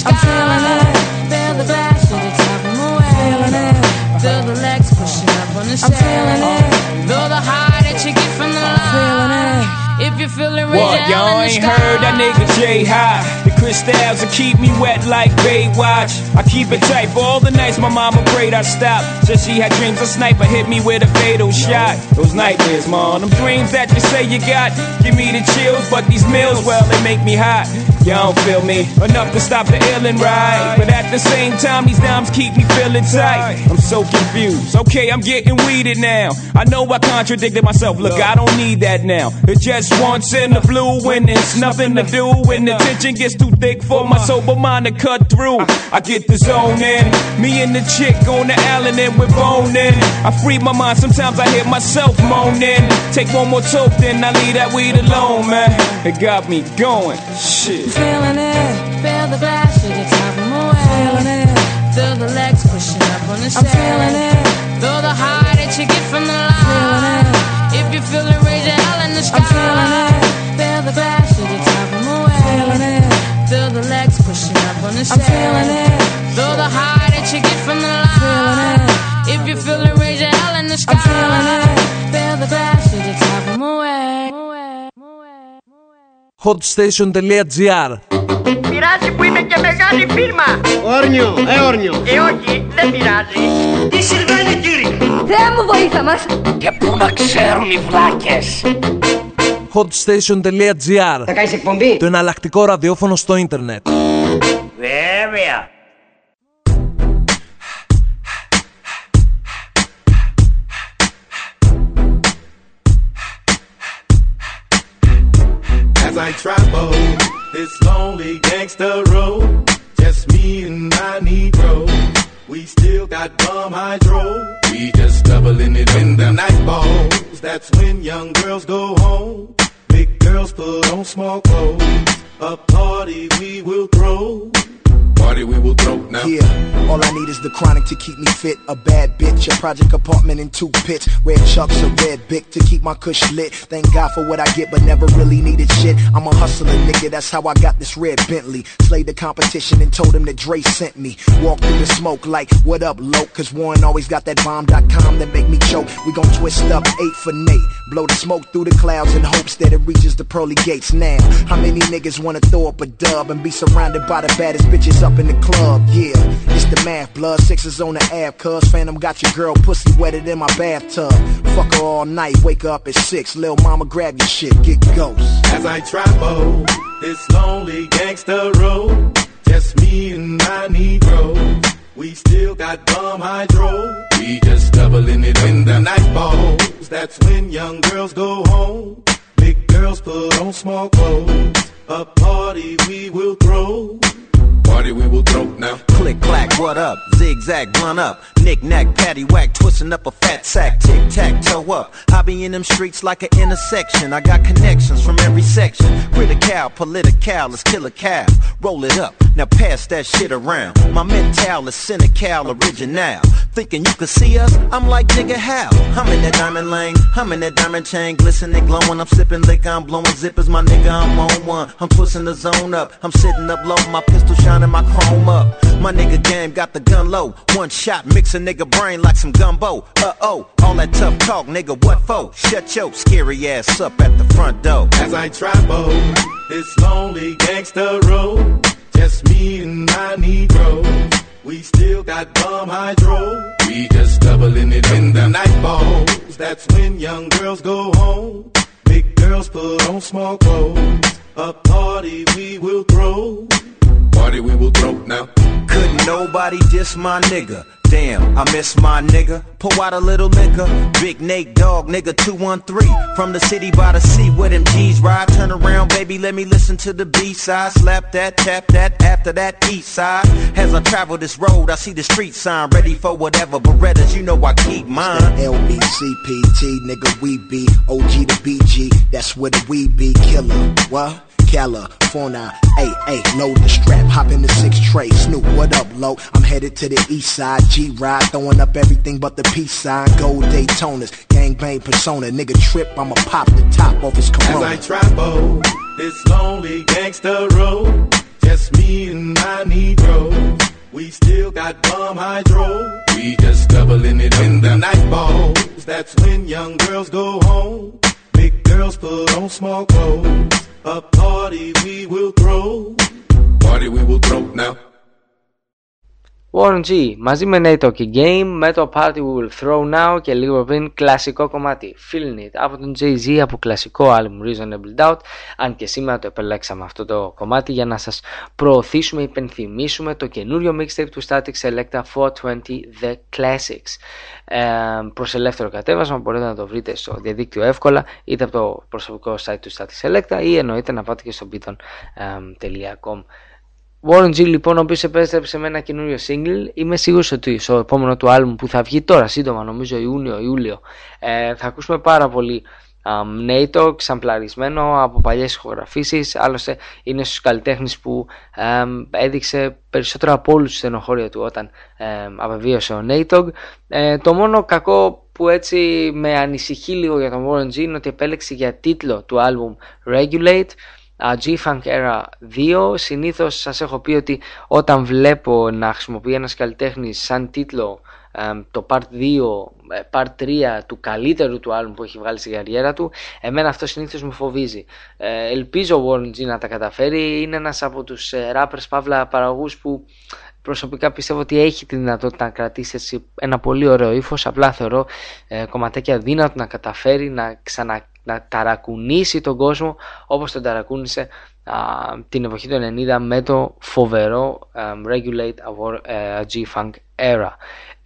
sky. I'm feeling it. Feel the bass to the top of my feeling it. Feel the legs pushing up on the I'm feeling it. Feel the high that you get from the line. Feeling it. If you feel it, What, y'all ain't sky. heard that nigga J High? The crystals will keep me wet like Baywatch. I keep it tight for all the nights my mama prayed I stop. Said she had dreams a sniper hit me with a fatal shot. Those nightmares, man, them dreams that you say you got. Give me the chills, but these meals, well, they make me hot. Y'all don't feel me enough to stop the illin' ride. But at the same time, these dimes keep me feeling tight. I'm so confused. Okay, I'm getting weeded now. I know I contradicted myself. Look, I don't need that now. It just once in the blue when it's nothing to do. When the tension gets too thick for my sober mind to cut through. I get the zone in. Me and the chick on the island and we're boning. I free my mind. Sometimes I hear myself moaning. Take one more toke, then I leave that weed alone, man. It got me going. Shit. Feeling it, feel the to the top feeling it. Feel the legs pushing up on the I'm feeling it. Feel the high that you get from the line. If you feel it, raise your hell in the sky. I'm feeling it. Feel the the top of my feeling it. Feel the legs pushing up on the I'm feeling it. Feel the high that you get from the line. Feeling it. If you feel it, raise your hell in the sky. I'm feeling it. hotstation.gr Πειράζει που είμαι και μεγάλη φίρμα. Όρνιο, ε όρνιο. Ε όχι, δεν πειράζει. Τι συμβαίνει κύριε; Θεέ μου βοήθα μας. Και πού να ξέρουν οι βλάκες; hotstation.gr Θα κάνεις εκπομπή; Το εναλλακτικό ραδιόφωνο στο ίντερνετ. Βέβαια. Travel this lonely gangster road, just me and my Negro. We still got bum hydro. We just doubling it when the night falls. That's when young girls go home. Big girls put on small clothes. A party we will throw. Party we will throw now. Yeah, all I need is the chronic to keep me fit. A bad bitch, a project apartment in two pits. Red chucks, a red bic to keep my cush lit. Thank God for what I get, but never really needed shit. I'm a hustler, nigga, that's how I got this red Bentley. Slayed the competition and told him that Dre sent me. Walk through the smoke like, what up, loke? Cause Warren always got that bomb.com that make me choke. We gon' twist up eight for Nate. Blow the smoke through the clouds in hopes that it reaches the pearly gates now. How many niggas wanna throw up a dub and be surrounded by the baddest bitches up in the club? Yeah, it's the math, blood sixes on the app, cuz Phantom got your girl pussy wetted in my bathtub. Fuck her all night, wake up at six, lil mama grab your shit, get ghost. As I travel this lonely gangster road, just me and my Negro. We still got bum hydro. We just doubling it when the night falls. That's when young girls go home. Big girls put on small clothes. A party we will throw. Party we will throw now. Click clack, what up? Zigzag, blunt up. Knick knack, patty whack, twisting up a fat sack. Tic tac, toe up. I be in them streets like an intersection. I got connections from every section. Critical, political, let's kill a cow. Roll it up, now pass that shit around. My mental is cynical, original. Thinking you could see us? I'm like nigga how? I'm in that diamond lane, I'm in that diamond chain, glistening, glowing. I'm sipping liquor, I'm blowing zippers, my nigga, I'm on one. I'm twisting the zone up, I'm sitting up low, my pistol shining, my chrome up. My nigga game got the gun low. One shot, mix a nigga brain like some gumbo. Uh oh, all that tough talk, nigga, what for? Shut your scary ass up at the front door. As I travel this lonely gangster road, just me and my Negro. We still got bum hydro. We just doubling it in the night falls. That's when young girls go home. Big girls put on small clothes. A party we will throw. Party we will throw now. Couldn't nobody diss my nigga. Damn, I miss my nigga. Pour out a little liquor. Big Nate Dogg, nigga 213. From the city by the sea where them G's ride. Turn around, baby, let me listen to the B side. Slap that, tap that, after that east side. As I travel this road, I see the street sign. Ready for whatever Berettas, you know I keep mine. LBCPT, nigga, we be OG to BG. That's where the we be killer. What? California, hey, hey, load the strap, hop in the six tray. Snoop, what up, low? I'm headed to the east side, G ride, throwing up everything but the peace sign. Gold Daytonas, gang bang persona, nigga trip, I'ma pop the top off his As corona. I travel this lonely gangster road, just me and my Negro. We still got bum hydro. We just doubling it in the night balls. That's when young girls go home. Girls put on small clothes. A party we will throw. Party we will throw now. Warren G μαζί με Nate και Game με το Party We Will Throw Now και λίγο πριν κλασικό κομμάτι. Feeling It. Από τον Jay-Z από κλασικό album Reasonable Doubt. Αν και σήμερα το επιλέξαμε αυτό το κομμάτι για να σας προωθήσουμε, υπενθυμίσουμε το καινούριο mixtape του Static Selecta 420 The Classics. Ε, προς ελεύθερο κατέβασμα μπορείτε να το βρείτε στο διαδίκτυο εύκολα είτε από το προσωπικό site του Static Selecta ή εννοείται να πάτε και στο beaton.com Warren G λοιπόν ο οποίος επέστρεψε με ένα καινούριο single είμαι σίγουρος ότι στο επόμενο του άλμπουμ που θα βγει τώρα σύντομα νομίζω Ιούνιο-Ιούλιο ε, θα ακούσουμε πάρα πολύ um, NATO ξαμπλαρισμένο από παλιές ηχογραφήσεις. Άλλωστε είναι στους καλλιτέχνες που εμ, έδειξε περισσότερο από όλους στενοχώρια του όταν εμ, απεβίωσε ο NATO ε, το μόνο κακό που έτσι με ανησυχεί λίγο για τον Warren G είναι ότι επέλεξε για τίτλο του άλμπουμ Regulate G-Funk Era 2 συνήθως σας έχω πει ότι όταν βλέπω να χρησιμοποιεί ένας καλλιτέχνης σαν τίτλο εμ, το Part 2, ε, Part 3 του καλύτερου του άλμου που έχει βγάλει στην καριέρα του εμένα αυτό συνήθως με φοβίζει. Ε, ελπίζω ο Warren G να τα καταφέρει. Είναι ένας από τους ε, rappers παύλα παραγωγούς που προσωπικά πιστεύω ότι έχει τη δυνατότητα να κρατήσει έτσι ένα πολύ ωραίο ύφος. Απλά θεωρώ ε, κομματάκια δύνατο να καταφέρει να ξανα να ταρακουνήσει τον κόσμο όπως τον ταρακούνησε α, την εποχή του 90 με το φοβερό α, Regulate Award ε, G-Funk Era.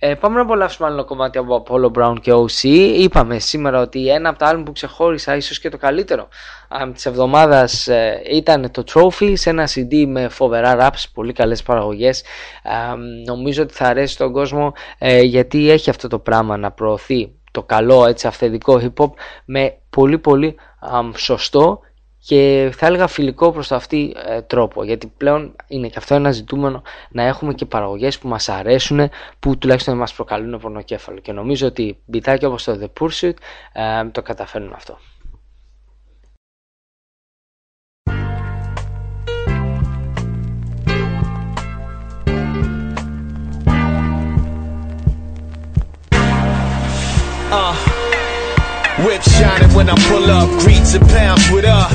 Ε, πάμε να απολαύσουμε άλλο κομμάτι από Apollo Brown και OC. Είπαμε σήμερα ότι ένα από τα άλμπουμ που ξεχώρισα, ίσως και το καλύτερο α, της εβδομάδας ε, ήταν το Trophy σε ένα CD με φοβερά raps, πολύ καλές παραγωγές. Α, νομίζω ότι θα αρέσει τον κόσμο ε, γιατί έχει αυτό το πράγμα να προωθεί το καλό έτσι αυθεντικό hip hop με πολύ πολύ αμ, σωστό και θα έλεγα φιλικό προς το αυτή ε, τρόπο γιατί πλέον είναι και αυτό ένα ζητούμενο να έχουμε και παραγωγές που μας αρέσουν που τουλάχιστον μας προκαλούν πονοκέφαλο και νομίζω ότι μπιτάκια όπως το The Pursuit ε, το καταφέρνουν αυτό. Whip shining when I pull up, greets and pounds with her.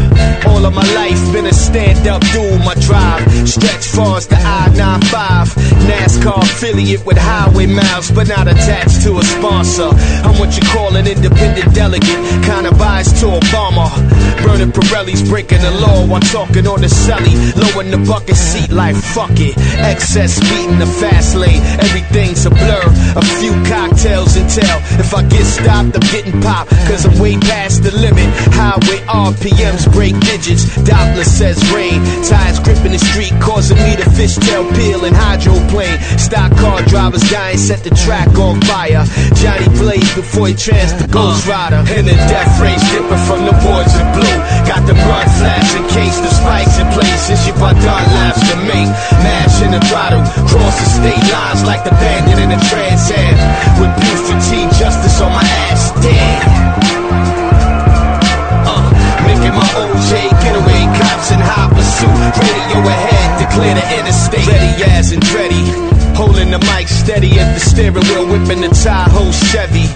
All of my life been a stand up dude, my drive stretch far as the I 95. NASCAR affiliate with highway miles, but not attached to a sponsor. I'm what you call an independent delegate, kinda biased to Obama. Burning Pirellis, breaking the law while talking on the celly. Low in the bucket seat, like fuck it. Excess speed in the fast lane, everything's a blur. A few cocktails and tell. If I get stopped, I'm getting popped, cause I'm way past the limit. Highway RPMs break digits. Doppler says rain. Tires gripping the street, causing me to fishtail peel and hydroplane. Stock car drivers dying, set the track on fire. Johnny Blaze before he trans the Ghost uh. Rider. In the death race, dipping from the boards of blue. Got the blood flash in case the spikes in places. You but done laughs to make. Mash in the throttle, cross the state lines like the bandit in the trans am. With Buford T, justice on my ass. Damn. Making my OJ getaway cops in high pursuit. Radio ahead, declare the interstate. Ready as and ready. Holding the mic steady at the steering wheel, whipping the Tahoe Chevy.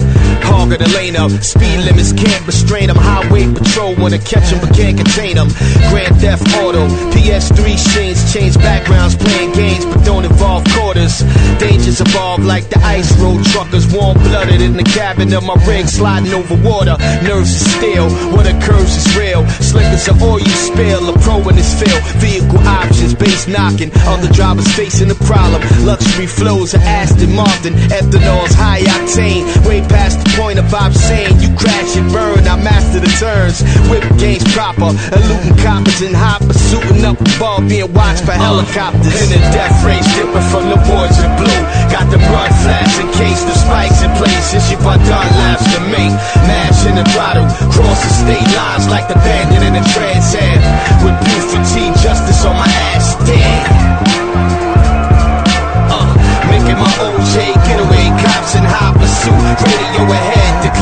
Hog the lane up. Speed limits can't restrain them. Highway patrol wanna catch them but can't contain them. Grand Theft Auto, PS3 scenes change backgrounds, playing games but don't involve quarters. Dangers evolve like the ice road truckers, warm blooded in the cabin of my rig, sliding over water. Nerves are steel, what occurs is real. Slickers of oil you spill, a pro in this field. Vehicle options, base knocking, other drivers facing the problem. Luxury flows of Aston Martin, ethanol's high octane, way past the point of obscene. You crash and burn, I master the turns. Whip games proper, eluding coppers and hoppers, suiting up ball, being watched by helicopters. In the death race, dipping from the boards in blue. Got the blood flash in case the spikes in places. You but done laughs to me. Mash in the throttle, cross the state lines like the bandit in the trans am. With Buford justice on my ass, damn. Uh, making my OJ getaway, cops in high pursuit.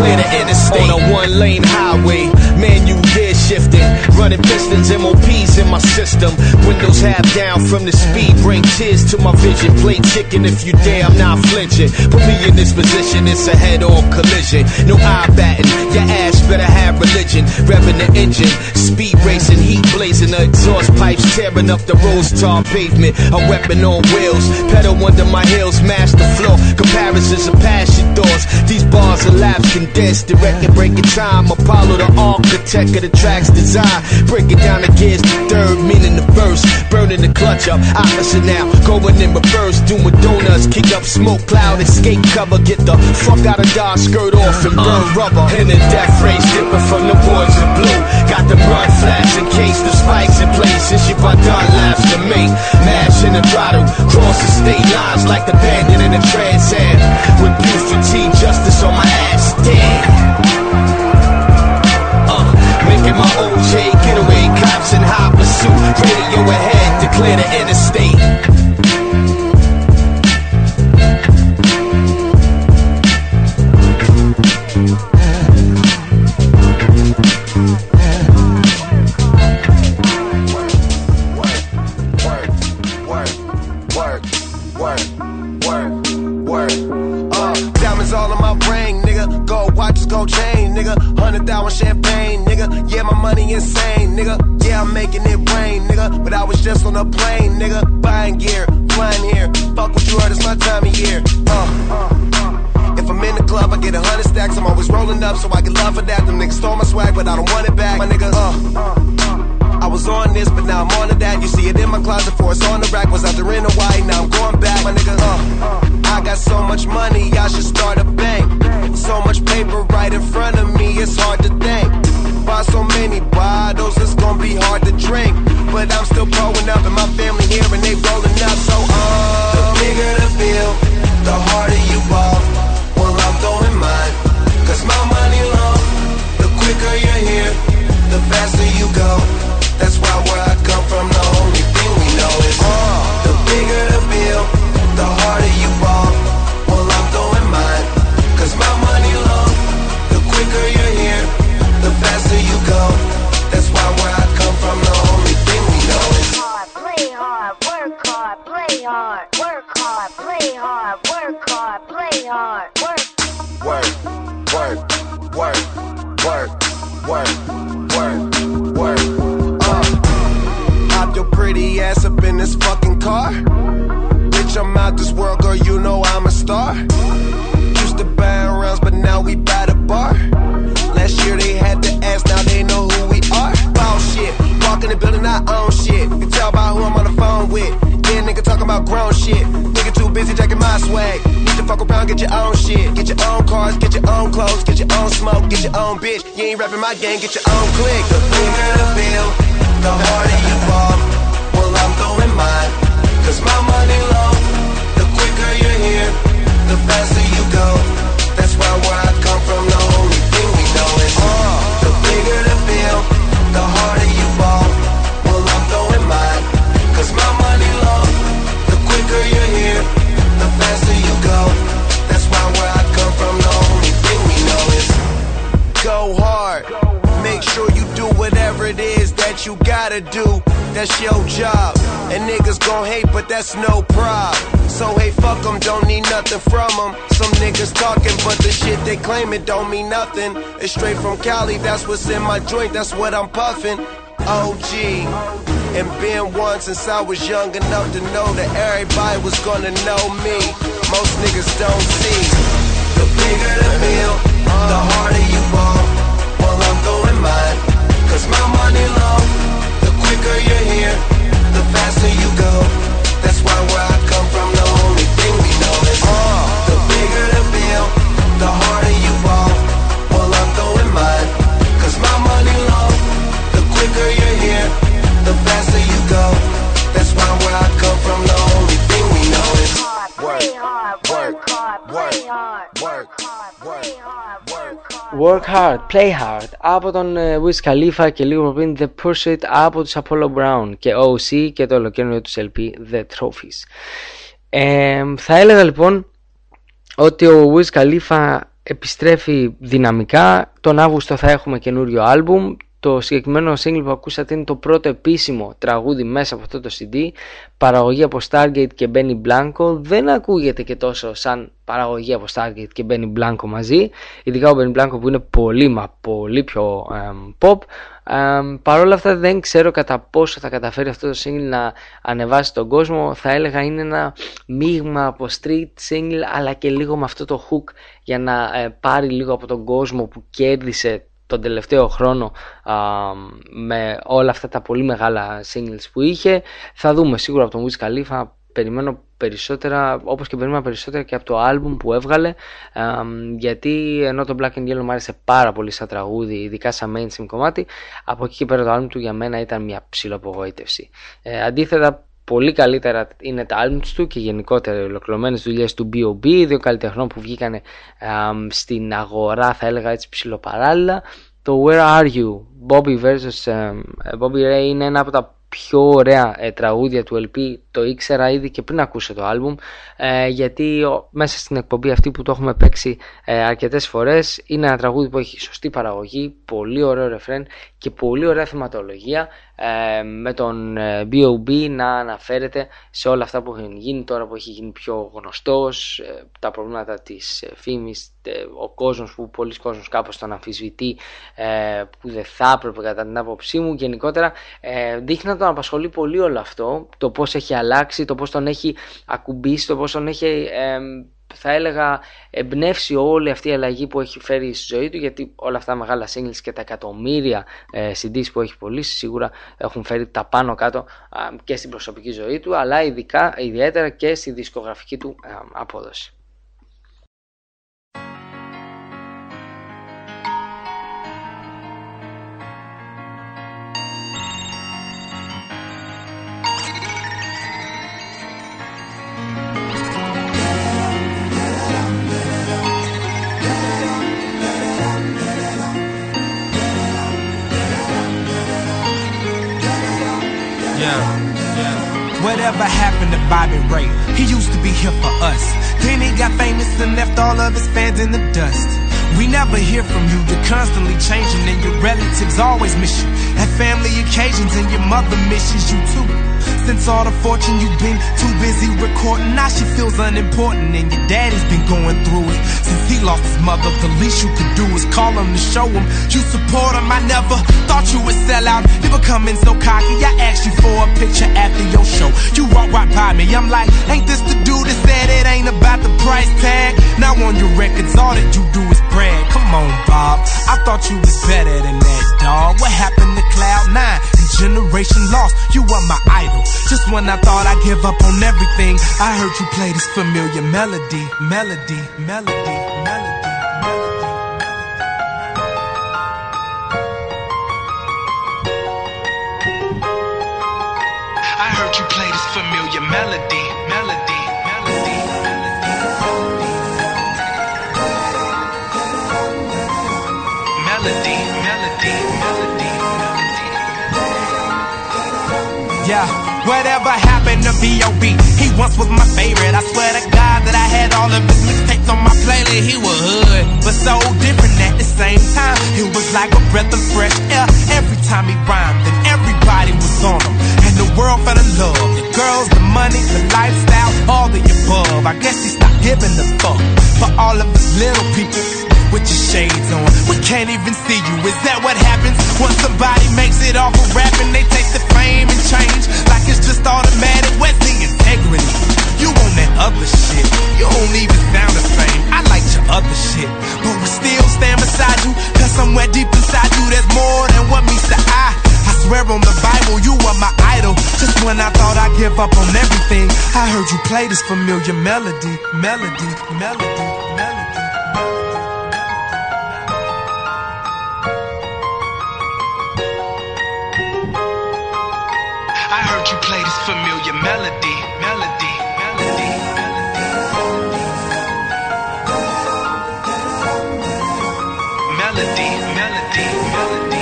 Clear the interstate. On a one lane highway, man, you gear shifting. Running pistons, MOPs in my system. Windows half down from the speed, bring tears to my vision. Play chicken if you dare, I'm not flinching. Put me in this position, it's a head on collision. No eye batting, your ass better have religion. Revving the engine, speed racing, heat blazing, the exhaust pipes tearing up the rose tar pavement. A weapon on wheels, pedal under my heels, mash the floor. Comparisons of passion thoughts. These bars are labs condensed, direct and breaking time. Apollo, the architect of the track's design. Breaking down the gears, the third meaning the verse. Burning the clutch up, opposite now. Going in reverse, doing donuts. Kick up smoke cloud, escape cover. Get the fuck out of Dodge, skirt off and uh. burn rubber. In the death race, dipping from the boards in blue. Got the blood flash in case the spikes in places. You but done laughs to me. Mash in the throttle, cross the state lines like the bandit in the trans am. With Buford T, justice on my ass, damn. Uh, making my OJ getaway, cops in high pursuit. Radio ahead clear the interstate. Nigga, uh. I was on this, but now I'm on to that. You see it in my closet, for it's on the rack. Was out there in Hawaii, now I'm going back. My nigga, uh. I got so much money, I should start a bank. So much paper right in front of me, it's hard to think. Buy so many bottles, it's gonna be hard to drink. But I'm still growing up, and my family here, and they rolling up. So, uh. The bigger the bill, the harder you ball. Well, I'm throwing mine, cause my money long. The quicker you're here, the faster you go. That's why where about shit. Nigga too busy jacking my swag. Need to fuck around, get your own shit. Get your own cars, get your own clothes, get your own smoke, get your own bitch. You ain't rapping my gang, get your own click. The bigger the bill, the harder you fall. Well, I'm throwing mine, cause my money low. The quicker you're here, the faster you go. That's why where you gotta do. That's your job. And niggas gon' hate, but that's no prob. So hey, fuck them, don't need nothing from them. Some niggas talking, but the shit they claim it don't mean nothing. It's straight from Cali, that's what's in my joint, that's what I'm puffing. OG. And been one since I was young enough to know that everybody was gonna know me. Most niggas don't see. The bigger the bill, the harder you ball. Well, I'm going mine, cause my money long. The quicker you're here, the faster you go. That's why where I come from, the only thing we know is uh, the bigger the bill, the harder you ball. Well, I'm going mine, cause my money long. The quicker you're here, the faster you go. That's why where I come from, the only thing we know is work, work, work, work, work, Work hard, play hard από τον ε, Wiz Khalifa και λίγο πριν The Pursuit από τους Apollo Brown και OC και το ολοκαίρινο τους LP The Trophies. Ε, θα έλεγα λοιπόν ότι ο Wiz Khalifa επιστρέφει δυναμικά. Τον Αύγουστο θα έχουμε καινούριο άλμπουμ. Το συγκεκριμένο single που ακούσατε είναι το πρώτο επίσημο τραγούδι μέσα από αυτό το CD. Παραγωγή από Stargate και Benny Blanco. Δεν ακούγεται και τόσο σαν παραγωγή από Stargate και Benny Blanco μαζί. Ειδικά ο Benny Blanco που είναι πολύ μα πολύ πιο εμ, pop. Ε, Παρ' όλα αυτά δεν ξέρω κατά πόσο θα καταφέρει αυτό το single να ανεβάσει τον κόσμο. Θα έλεγα είναι ένα μείγμα από street single αλλά και λίγο με αυτό το hook για να ε, πάρει λίγο από τον κόσμο που κέρδισε τον τελευταίο χρόνο α, με όλα αυτά τα πολύ μεγάλα singles που είχε. Θα δούμε σίγουρα από τον Wiz Khalifa. Περιμένω περισσότερα, όπως και περιμένω περισσότερα και από το άλμπουμ που έβγαλε α, γιατί ενώ το Black and Yellow μου άρεσε πάρα πολύ σαν τραγούδι, ειδικά σαν mainstream κομμάτι από εκεί και πέρα το άλμπουμ του για μένα ήταν μια ψηλοπογοήτευση. Ε, αντίθετα πολύ καλύτερα είναι τα albums του και γενικότερα οι ολοκληρωμένες δουλειές του B.O.B. Δύο καλλιτεχνών που βγήκαν στην αγορά, θα έλεγα έτσι ψηλοπαράλληλα. Το Where Are You, Bobby vs. Bobby Ray είναι ένα από τα πιο ωραία ε, τραγούδια του LP το ήξερα ήδη και πριν ακούσω το άλμπουμ ε, γιατί ο, μέσα στην εκπομπή αυτή που το έχουμε παίξει ε, αρκετές φορές είναι ένα τραγούδι που έχει σωστή παραγωγή, πολύ ωραίο ρεφρέν και πολύ ωραία θεματολογία ε, με τον ε, B.O.B. να αναφέρεται σε όλα αυτά που έχουν γίνει τώρα που έχει γίνει πιο γνωστός ε, τα προβλήματα της ε, φήμης ο κόσμος που πολλοί κόσμος κάπως τον αμφισβητεί που δεν θα έπρεπε κατά την άποψή μου γενικότερα δείχνει να τον απασχολεί πολύ όλο αυτό το πως έχει αλλάξει, το πως τον έχει ακουμπήσει, το πως τον έχει θα έλεγα εμπνεύσει όλη αυτή η αλλαγή που έχει φέρει στη ζωή του γιατί όλα αυτά τα μεγάλα singles και τα εκατομμύρια ε, CDs που έχει πωλήσει σίγουρα έχουν φέρει τα πάνω κάτω και στην προσωπική ζωή του αλλά ειδικά, ιδιαίτερα και στη δισκογραφική του απόδοση. Whatever happened to Bobby Ray? He used to be here for us. Then he got famous and left all of his fans in the dust. We never hear from you, you're constantly changing, and your relatives always miss you. At family occasions, and your mother misses you too. Since all the fortune you've been too busy recording, now she feels unimportant, and your daddy's been going through it. Since he lost his mother, the least you could do is call him to show him you support him. I never thought you would sell out, you becoming so cocky. I asked you for a picture after your show. You walk right by me, I'm like, ain't this the dude that said it ain't about the price tag? Now on your records, all that you do is Come on, Bob, I thought you was better than that, dog. What happened to Cloud Nine and Generation Lost? You were my idol. Just when I thought I'd give up on everything, I heard you play this familiar melody, melody, melody, melody. Melody. I heard you play this familiar melody, Yeah, whatever happened to B.O.B. He once was my favorite. I swear to God that I had all of his mixtapes on my playlist. He was hood, but so different at the same time, it was like a breath of fresh air. Every time he rhymed, and everybody was on him. And the world fell in love. The girls, the money, the lifestyle, all the above. I guess he stopped giving a fuck. For all of us little people with your shades on. We can't even see you. Is that what happens when somebody makes it off of rapping? They take the fame and change like it's just automatic. The integrity? You on that other shit. You don't even sound the same. I like your other shit. But we still stand beside you. Cause somewhere deep inside you, there's more than what meets the eye. I swear on the Bible, you are my idol. Just when I thought I'd give up on everything, I heard you play this familiar melody, melody, melody. Heard you play this familiar melody, melody, melody, melody, melody, melody,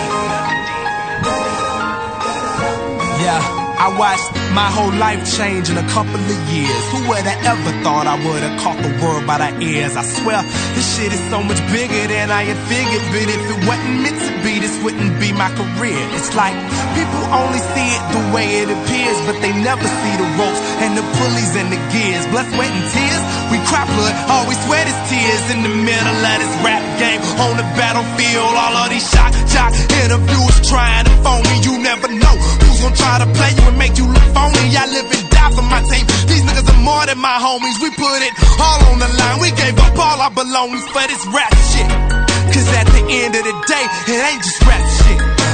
Yeah, I watched my whole life change in a couple of years. Who would have ever thought I would have caught the world by the ears? I swear, this shit is so much bigger than I had figured. But if it wasn't meant to be, this wouldn't be my career. It's like people only see it the way it appears, but they never see the ropes and the pulleys and the gears. Blood, sweat, and tears. We cry blood, always sweat his tears in the middle of this rap game. On the battlefield, all of these shock, jock interviews trying to phone me. You never know who's gonna try to play you and make you look phony. I live and die for my team. These niggas are more than my homies. We put it all on the line. We gave up all our belongings for this rap shit. Cause at the end of the day, it ain't just rap shit.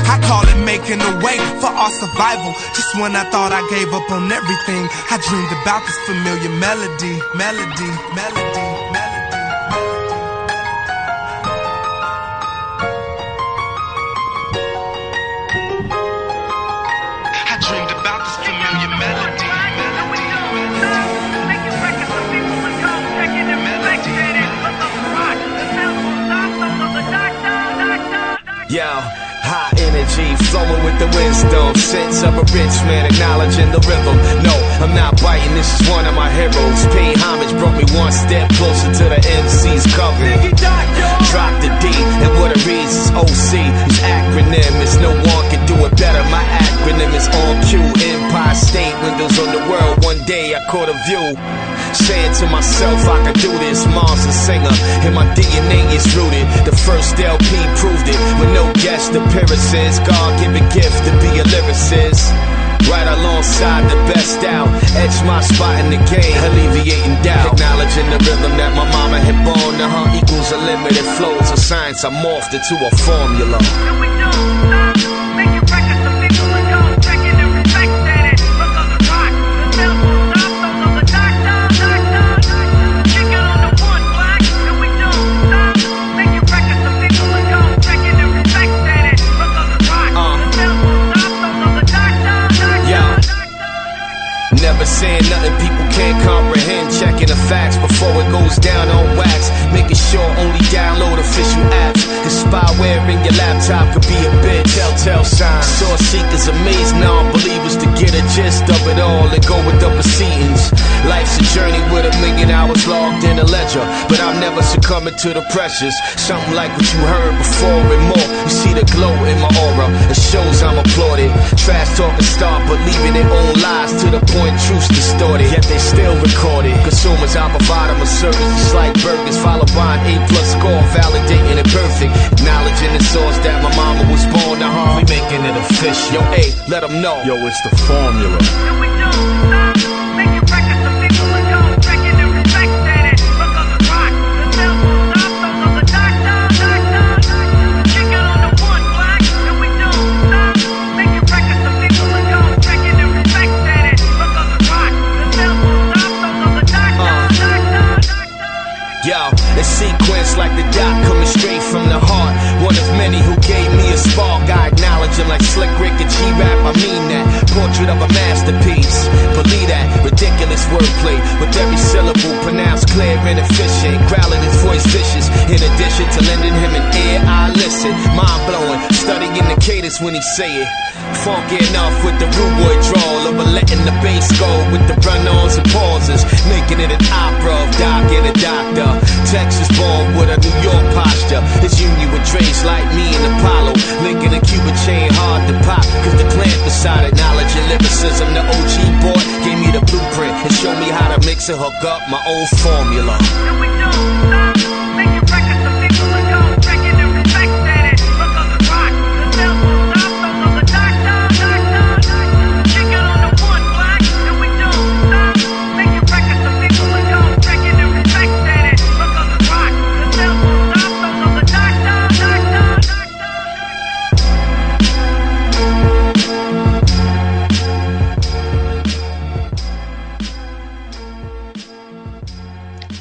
I call it making a way for our survival. Just when I thought I gave up on everything, I dreamed about this familiar melody, melody, melody, i dreamed about this familiar melody. I energy, flowing with the wisdom, sense of a rich man, acknowledging the rhythm. No, I'm not biting, this is one of my heroes. Pay homage brought me one step closer to the MC's cover. Drop the D, and reads is OC. His acronym is no one can do it better. My acronym is on cue. Empire State, windows on the world. One day I caught a view. Saying to myself, I could do this. Mom's a singer, and my DNA is rooted. The first LP proved it. With no guest appearances, God given gift to be a lyricist. Right alongside the best out, etch my spot in the game, alleviating doubt. Acknowledging the rhythm that my mama had born to her equals unlimited flows of science. I morphed into a formula. Down on wax. Making sure only download official apps. Cause spyware in your laptop could be a bitch. Telltale sign. Source seekers amaze non-believers to get a gist of it all and go with the proceedings. Life's a journey with a million hours logged in a ledger. But I'm never succumbing to the pressures. Something like what you heard before and more. You see the glow in my aura. It shows I'm applauded. Trash talking start believing their own lies to the point truth's distorted. Yet they still record recorded. Consumers, I provide them a service just like burgers. Followed by an A plus score, validating it perfect. Acknowledging the source that my mama was born to harm. We making it official. Yo, A, let them know. Yo, it's the formula. Like Slick Rick and G-Rap. I mean that. Portrait of a masterpiece. Believe that. Ridiculous wordplay. With every syllable pronounced clear and efficient. Growling his voice vicious. In addition to lending him an ear, I listen. Mind blowing in the cadence when he say it. Funky enough with the root boy drawl of a letting the bass go with the run-ons and pauses, making it an opera of Doc and a Doctor. Texas born with a New York posture. His union with Dre's like me and Apollo, linking a Cuba chain hard to pop. Cause the plant beside it, knowledge and lyricism, the OG boy gave me the blueprint and showed me how to mix and hook up my own formula.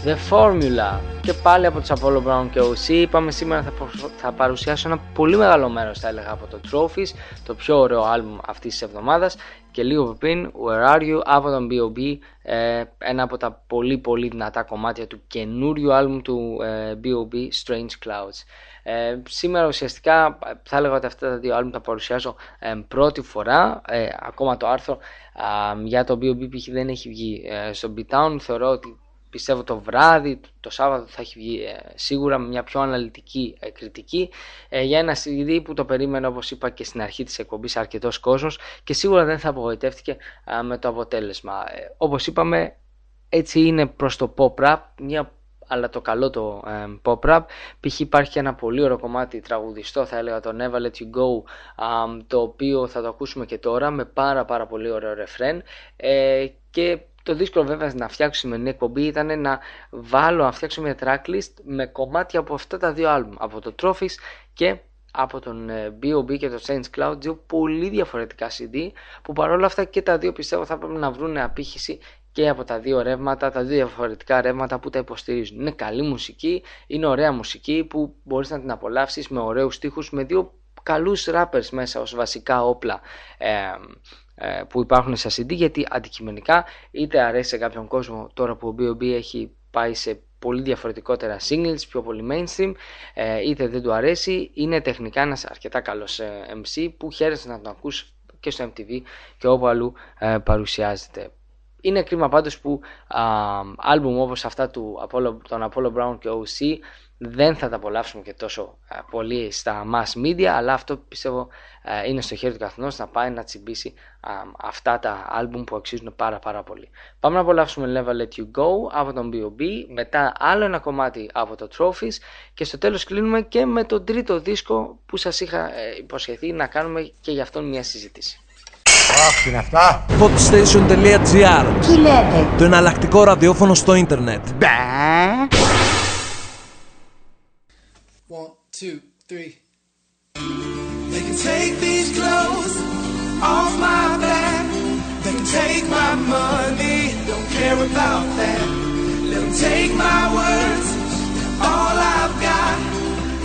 The Formula. Και πάλι από τους Apollo Brown και OC είπαμε σήμερα θα, προ- θα παρουσιάσω ένα πολύ μεγάλο μέρος θα έλεγα από το Trophies το πιο ωραίο άλμπουμ αυτής της εβδομάδας. Και λίγο πριν Where Are You από τον B.O.B ε, ένα από τα πολύ πολύ δυνατά κομμάτια του καινούριου άλμπουμ του ε, B.O.B Strange Clouds. Ε, σήμερα ουσιαστικά ε, θα έλεγα ότι αυτά τα δύο άλμπουμ τα παρουσιάζω ε, πρώτη φορά. Ε, ακόμα το άρθρο α, για το B.O.B π.χ. δεν έχει βγει ε, στο B-Town θεωρώ ότι πιστεύω το βράδυ, το Σάββατο θα έχει βγει ε, σίγουρα μια πιο αναλυτική ε, κριτική ε, για ένα CD που το περίμενε όπως είπα και στην αρχή της εκπομπής αρκετός κόσμος και σίγουρα δεν θα απογοητεύτηκε α, με το αποτέλεσμα. Ε, όπως είπαμε έτσι είναι προς το pop rap, μια αλλά το καλό το ε, pop rap. Π.χ. υπάρχει και ένα πολύ ωραίο κομμάτι τραγουδιστό, θα έλεγα το Never Let You Go, α, το οποίο θα το ακούσουμε και τώρα με πάρα πάρα πολύ ωραίο ρεφρέν ε, και το δύσκολο βέβαια να φτιάξω σημερινή εκπομπή ήταν να βάλω, να φτιάξω μια tracklist με κομμάτια από αυτά τα δύο άλμπουμ, από το Trophies και από τον ε, B.O.B και το Saints Cloud, δύο πολύ διαφορετικά CD που παρόλα αυτά και τα δύο πιστεύω θα πρέπει να βρουν απήχηση και από τα δύο ρεύματα, τα δύο διαφορετικά ρεύματα που τα υποστηρίζουν. Είναι καλή μουσική, είναι ωραία μουσική που μπορείς να την απολαύσεις με ωραίους στίχους, με δύο καλούς rappers μέσα ως βασικά όπλα ε, ε, που υπάρχουν σε CD γιατί αντικειμενικά είτε αρέσει σε κάποιον κόσμο τώρα που ο B.O.B έχει πάει σε πολύ διαφορετικότερα singles, πιο πολύ mainstream, ε, είτε δεν του αρέσει, είναι τεχνικά ένας αρκετά καλός ε, MC που χαίρεσαι να τον ακούς και στο MTV και όπου αλλού ε, παρουσιάζεται. Είναι κρίμα πάντως που α, άλμπουμ όπως αυτά του Apollo, των Apollo Brown και OC δεν θα τα απολαύσουμε και τόσο α, πολύ στα mass media αλλά αυτό πιστεύω α, είναι στο χέρι του καθενός να πάει να τσιμπήσει α, αυτά τα άλμπουμ που αξίζουν πάρα πάρα πολύ. Πάμε να απολαύσουμε Never Let You Go από τον B.O.B μετά άλλο ένα κομμάτι από το Trophies και στο τέλος κλείνουμε και με τον τρίτο δίσκο που σας είχα ε, υποσχεθεί να κάνουμε και για αυτόν μια συζήτηση. Αχ, είναι αυτά. Hotstation.gr Τι λέτε; Το εναλλακτικό ραδιόφωνο στο ίντερνετ. One, two, three. They can take these clothes off my back. They can take my money, don't care about that. Let them take my words, all I've got.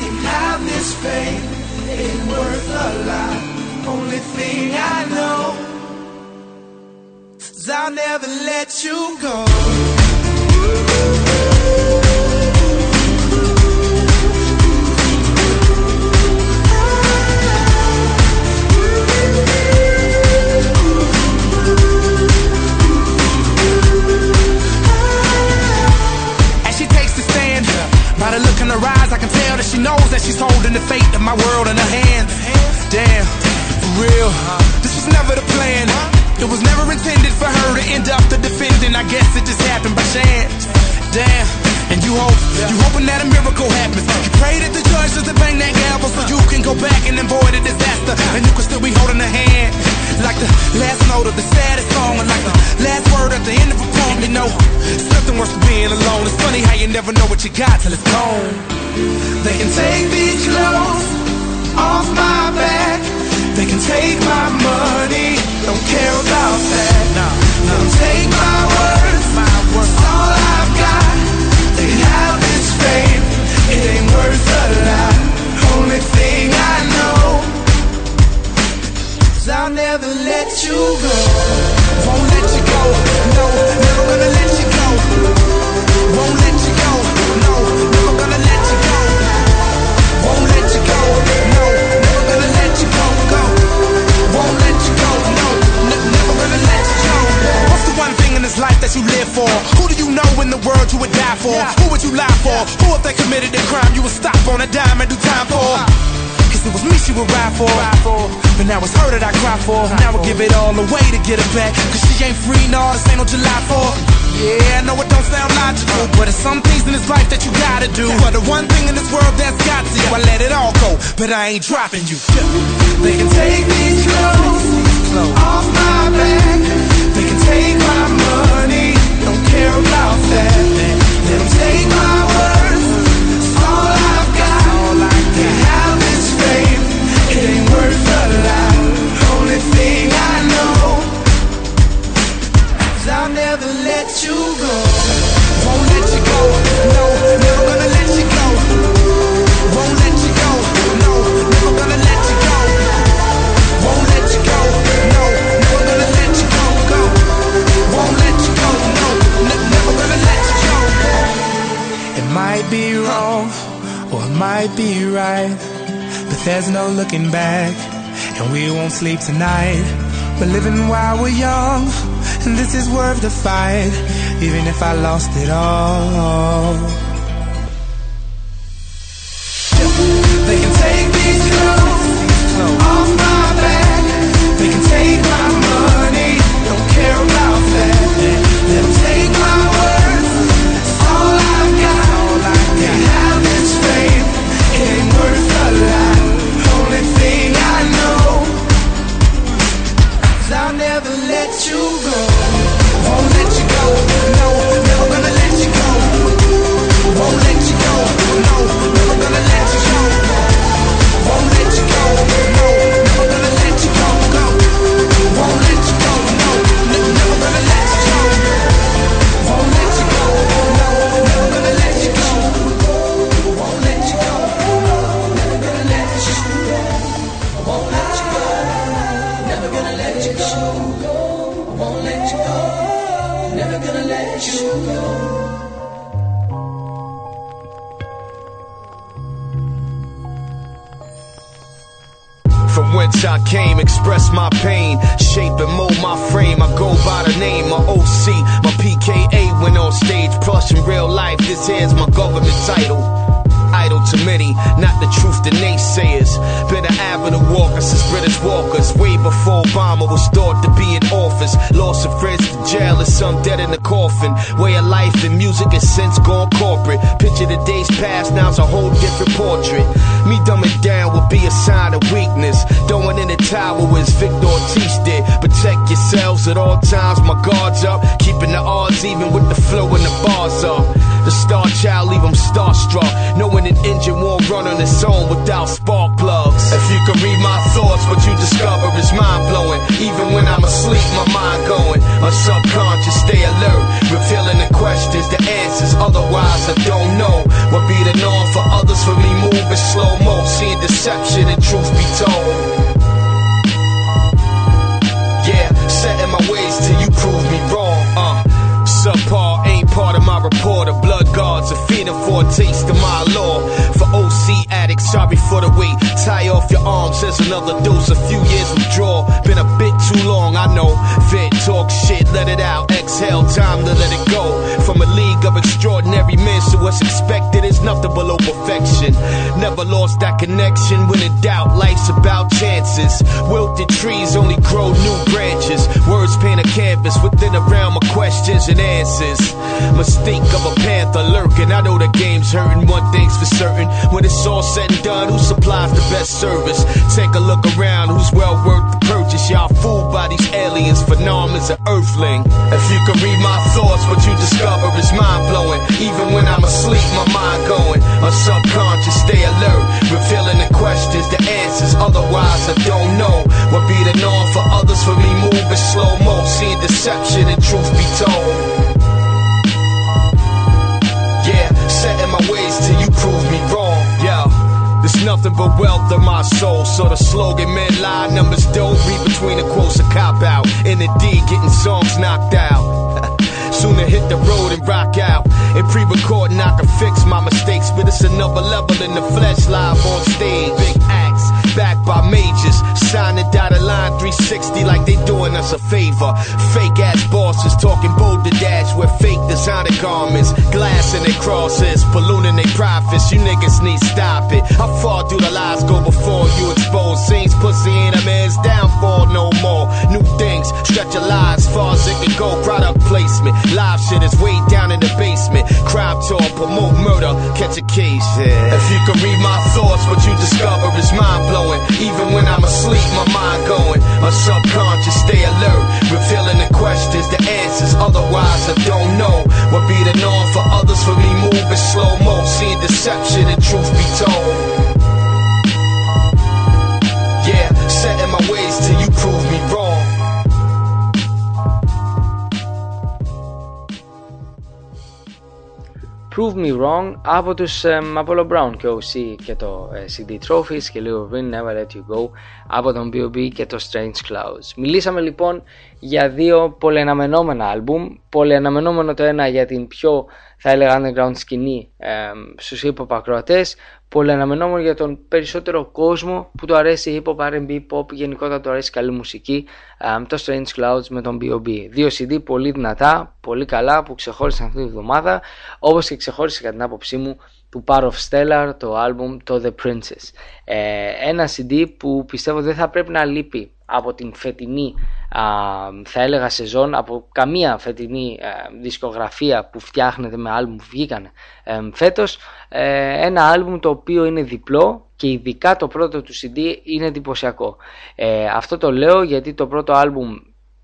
You have this fame, it ain't worth a lot. Only thing I know is I'll never let you go. Eyes, I can tell that she knows that she's holding the fate of my world in her hands. Damn, for real, this was never the plan. It was never intended for her to end up the defendant. I guess it just happened by chance. Damn, and you hope, you hoping that a miracle happens. You pray that the judge doesn't bang that gavel so you can go back and avoid a disaster, and you can still be holding her hand. Like the last note of the saddest song, or like the last word at the end of a poem. You know, nothing worse than being alone. It's funny how you never know what you got till it's gone. They can take these clothes off my back. They can take my money, don't care about that. Let them take my never let you go. Won't cry for. Now I give it all away to get her back. Cause she ain't free, no, this ain't no July 4th. Yeah, I know it don't sound logical, but there's some things in this life that you gotta do. But the one thing in this world that's got to, I let it all go, but I ain't dropping you. They can take these clothes off my back. They can take my money, don't care about that. Let them take my words, it's all I've got. All I can have is faith, it ain't worth a lot. Only thing I know. Cause I'll never let you go. Won't let you go. No, never gonna let you go. Won't let you go. No, never gonna let you go. Won't let you go. No, never gonna let you go. Go. Won't let you go. No, ne- never gonna let you go. It might be wrong or it might be right, but there's no looking back, and we won't sleep tonight. We're living while we're young, and this is worth the fight, even if I lost it all. In as Victor Ortiz did. Protect yourselves at all times, my guards up. Keeping the odds even with the flow and the bars up. The star child leave them starstruck. Knowing an engine won't run on its own without spark plugs. If you could read my thoughts, what you discover is mind blowing. Even when I'm asleep, my mind going. A subconscious, stay alert. Revealing the questions, the answers. Otherwise, I don't know. What be the norm for others for me moving slow mo. Seeing deception and truth be told. My report. A blood guards are feeding for a taste of my law. Addicts, sorry for the wait. Tie off your arms, there's another dose. A few years withdrawal, Been a bit too long, I know. Vent, talk shit, let it out. Exhale, time to let it go. From a league of extraordinary men, so what's expected is nothing below perfection. Never lost that connection. When in doubt, life's about chances. Wilted trees only grow new branches. Words paint a canvas within a realm of questions and answers. Mistake of a panther lurking. I know the game's hurting. One thing's for certain. When it's all said and done, who supplies the best service? Take a look around. Who's well worth the purchase? Y'all fooled by these aliens. Phenomen's an earthling. If you could read my thoughts, what you discover is mind blowing. Even when I'm asleep, my mind going. A subconscious, stay alert. Revealing the questions, the answers. Otherwise, I don't know. What be the norm for others for me moving slow mo? Seeing deception and truth be told. Nothing but wealth in my soul. So the slogan, men lie, numbers don't read between the quotes a cop out. The D, getting songs knocked out. Sooner hit the road and rock out. And pre-recording, I can fix my mistakes, but it's another level in the flesh live on stage. Big backed by majors, sign the dotted line 360 like they doing us a favor. Fake ass bosses talking boulder dash with fake designer garments, glass in their crosses, ballooning their profits. You niggas need stop it. How far do the lies go before you expose scenes? Pussy ain't a man's downfall no more. New things, stretch your lies far as it can go. Product placement, live shit is way down in the basement. Crime talk, promote murder, catch a case. Yeah. If you could read my thoughts, what you discover is mind blowing. Even when I'm asleep, my mind going. My subconscious stay alert, revealing the questions, the answers. Otherwise, I don't know what be the norm for others. For me, moving slow mo, seeing deception and truth be told. Yeah, set in my ways till you prove me Prove Me Wrong από τους ε, Apollo Brown και OC και το ε, CD Trophies και λίγο πριν Never Let You Go από τον B.O.B. και το Strange Clouds. Μιλήσαμε λοιπόν για δύο πολυαναμενόμενα άλμπουμ, πολυαναμενόμενο το ένα για την πιο θα έλεγα underground σκηνή ε, στους hip hop ακροατές, πολυαναμενόμενο για τον περισσότερο κόσμο που του αρέσει hip hop, R&B, pop, γενικότερα του αρέσει καλή μουσική, ε, το Strange Clouds με τον B.O.B. Δύο CD πολύ δυνατά, πολύ καλά που ξεχώρισαν αυτή τη βδομάδα, όπως και ξεχώρισε κατά την άποψή μου του Power of Stellar, το album, το The Princess. Ε, ένα CD που πιστεύω δεν θα πρέπει να λείπει από την φετινή α, θα έλεγα σεζόν από καμία φετινή α, δισκογραφία που φτιάχνεται με άλμπουμ που βγήκαν ε, φέτος. Ε, ένα άλμπουμ το οποίο είναι διπλό και ειδικά το πρώτο του CD είναι εντυπωσιακό. Ε, αυτό το λέω γιατί το πρώτο άλμπουμ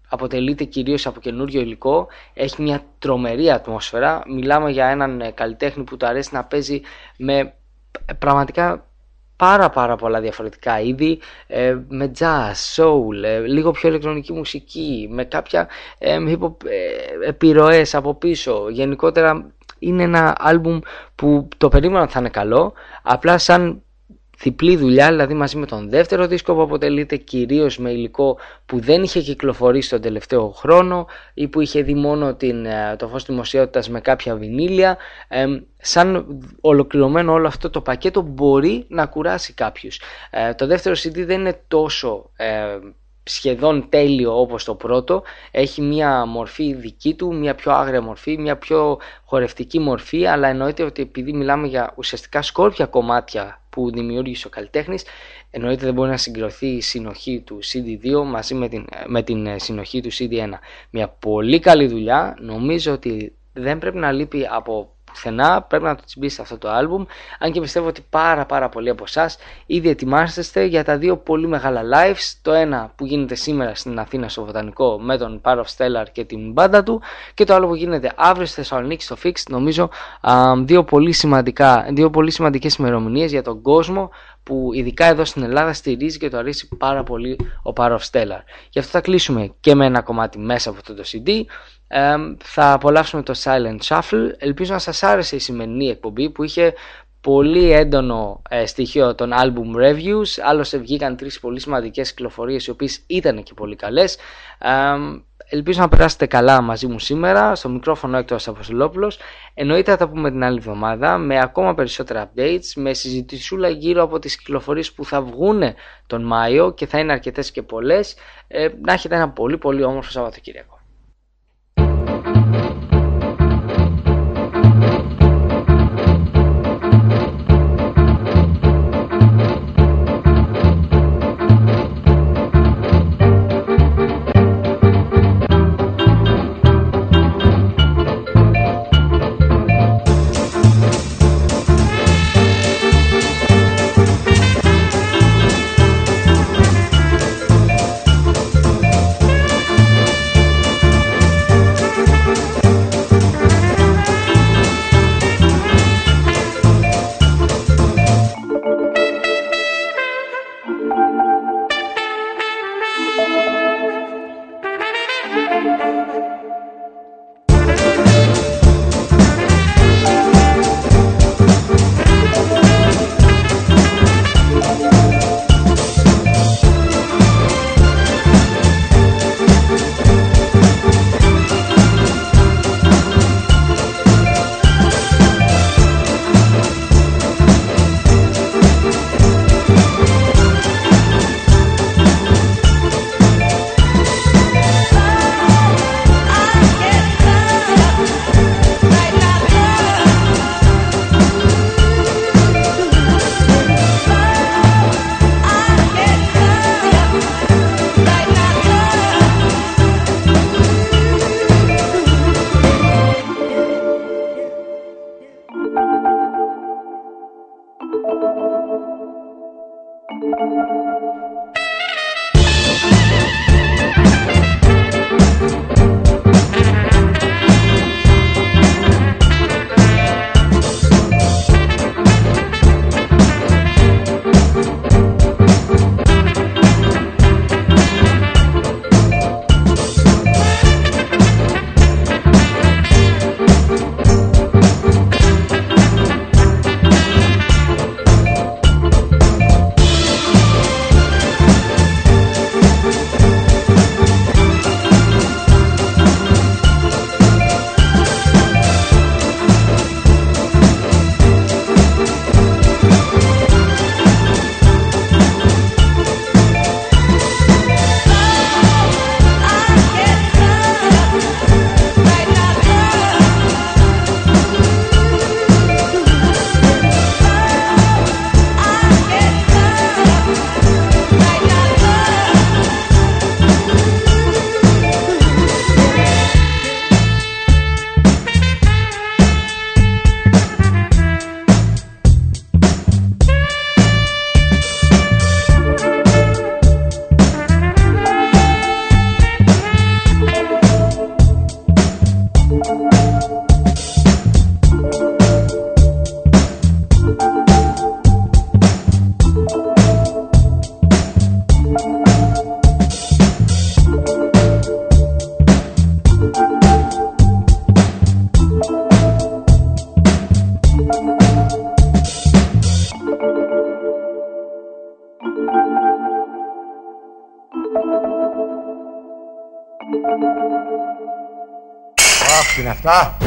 αποτελείται κυρίως από καινούριο υλικό, έχει μια τρομερή ατμόσφαιρα, μιλάμε για έναν ε, καλλιτέχνη που του αρέσει να παίζει με ε, πραγματικά πάρα πάρα πολλά διαφορετικά είδη ε, με jazz, soul, λίγο πιο ηλεκτρονική μουσική, με κάποια ε, επιρροές από πίσω. Γενικότερα είναι ένα άλμπουμ που το περίμενα θα είναι καλό, απλά σαν διπλή δουλειά, δηλαδή μαζί με τον δεύτερο δίσκο που αποτελείται κυρίως με υλικό που δεν είχε κυκλοφορήσει τον τελευταίο χρόνο ή που είχε δει μόνο την, ε, το φως δημοσιότητας με κάποια βινίλια. Ε, σαν ολοκληρωμένο όλο αυτό το πακέτο μπορεί να κουράσει κάποιους. Ε, το δεύτερο CD δεν είναι τόσο ε, σχεδόν τέλειο όπως το πρώτο. Έχει μια μορφή δική του, μια πιο άγρια μορφή, μια πιο χορευτική μορφή αλλά εννοείται ότι επειδή μιλάμε για ουσιαστικά σκόρπια κομμάτια που δημιούργησε ο καλλιτέχνης εννοείται δεν μπορεί να συγκροθεί η συνοχή του CD2 μαζί με την, με την ε, συνοχή του CD1 μια πολύ καλή δουλειά. Νομίζω ότι δεν πρέπει να λείπει από πουθενά. Πρέπει να το τσιμπήσετε αυτό το άλμπουμ. Αν και πιστεύω ότι πάρα πάρα πολλοί από εσάς ήδη ετοιμάσαστε για τα δύο πολύ μεγάλα lives. Το ένα που γίνεται σήμερα στην Αθήνα στο Βοτανικό με τον Power of Stellar και την μπάντα του. Και το άλλο που γίνεται αύριο στη Θεσσαλονίκη στο Fix. Νομίζω δύο πολύ, σημαντικά, δύο πολύ σημαντικές ημερομηνίες για τον κόσμο που ειδικά εδώ στην Ελλάδα στηρίζει και το αρέσει πάρα πολύ ο Power of Stellar. Γι' αυτό θα κλείσουμε και με ένα κομμάτι μέσα από αυτό το CD θα απολαύσουμε το Silent Shuffle. Ελπίζω να σας άρεσε η σημερινή εκπομπή που είχε πολύ έντονο ε, στοιχείο των album reviews. Άλλωστε βγήκαν τρεις πολύ σημαντικές κυκλοφορίες οι οποίες ήταν και πολύ καλές. Ελπίζω να περάσετε καλά μαζί μου σήμερα. Στο μικρόφωνο έκτος Αποστολόπουλος. Εννοείται θα τα πούμε την άλλη εβδομάδα με ακόμα περισσότερα updates, με συζητησούλα γύρω από τις κυκλοφορίες που θα βγουν τον Μάιο και θα είναι αρκετές και πολλές. Ε, να έχετε ένα πολύ πολύ όμορφο Σαββατοκύριακο.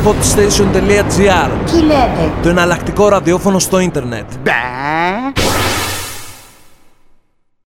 Hotstation.gr Τι λέτε; Το εναλλακτικό ραδιόφωνο στο ίντερνετ. Μπα.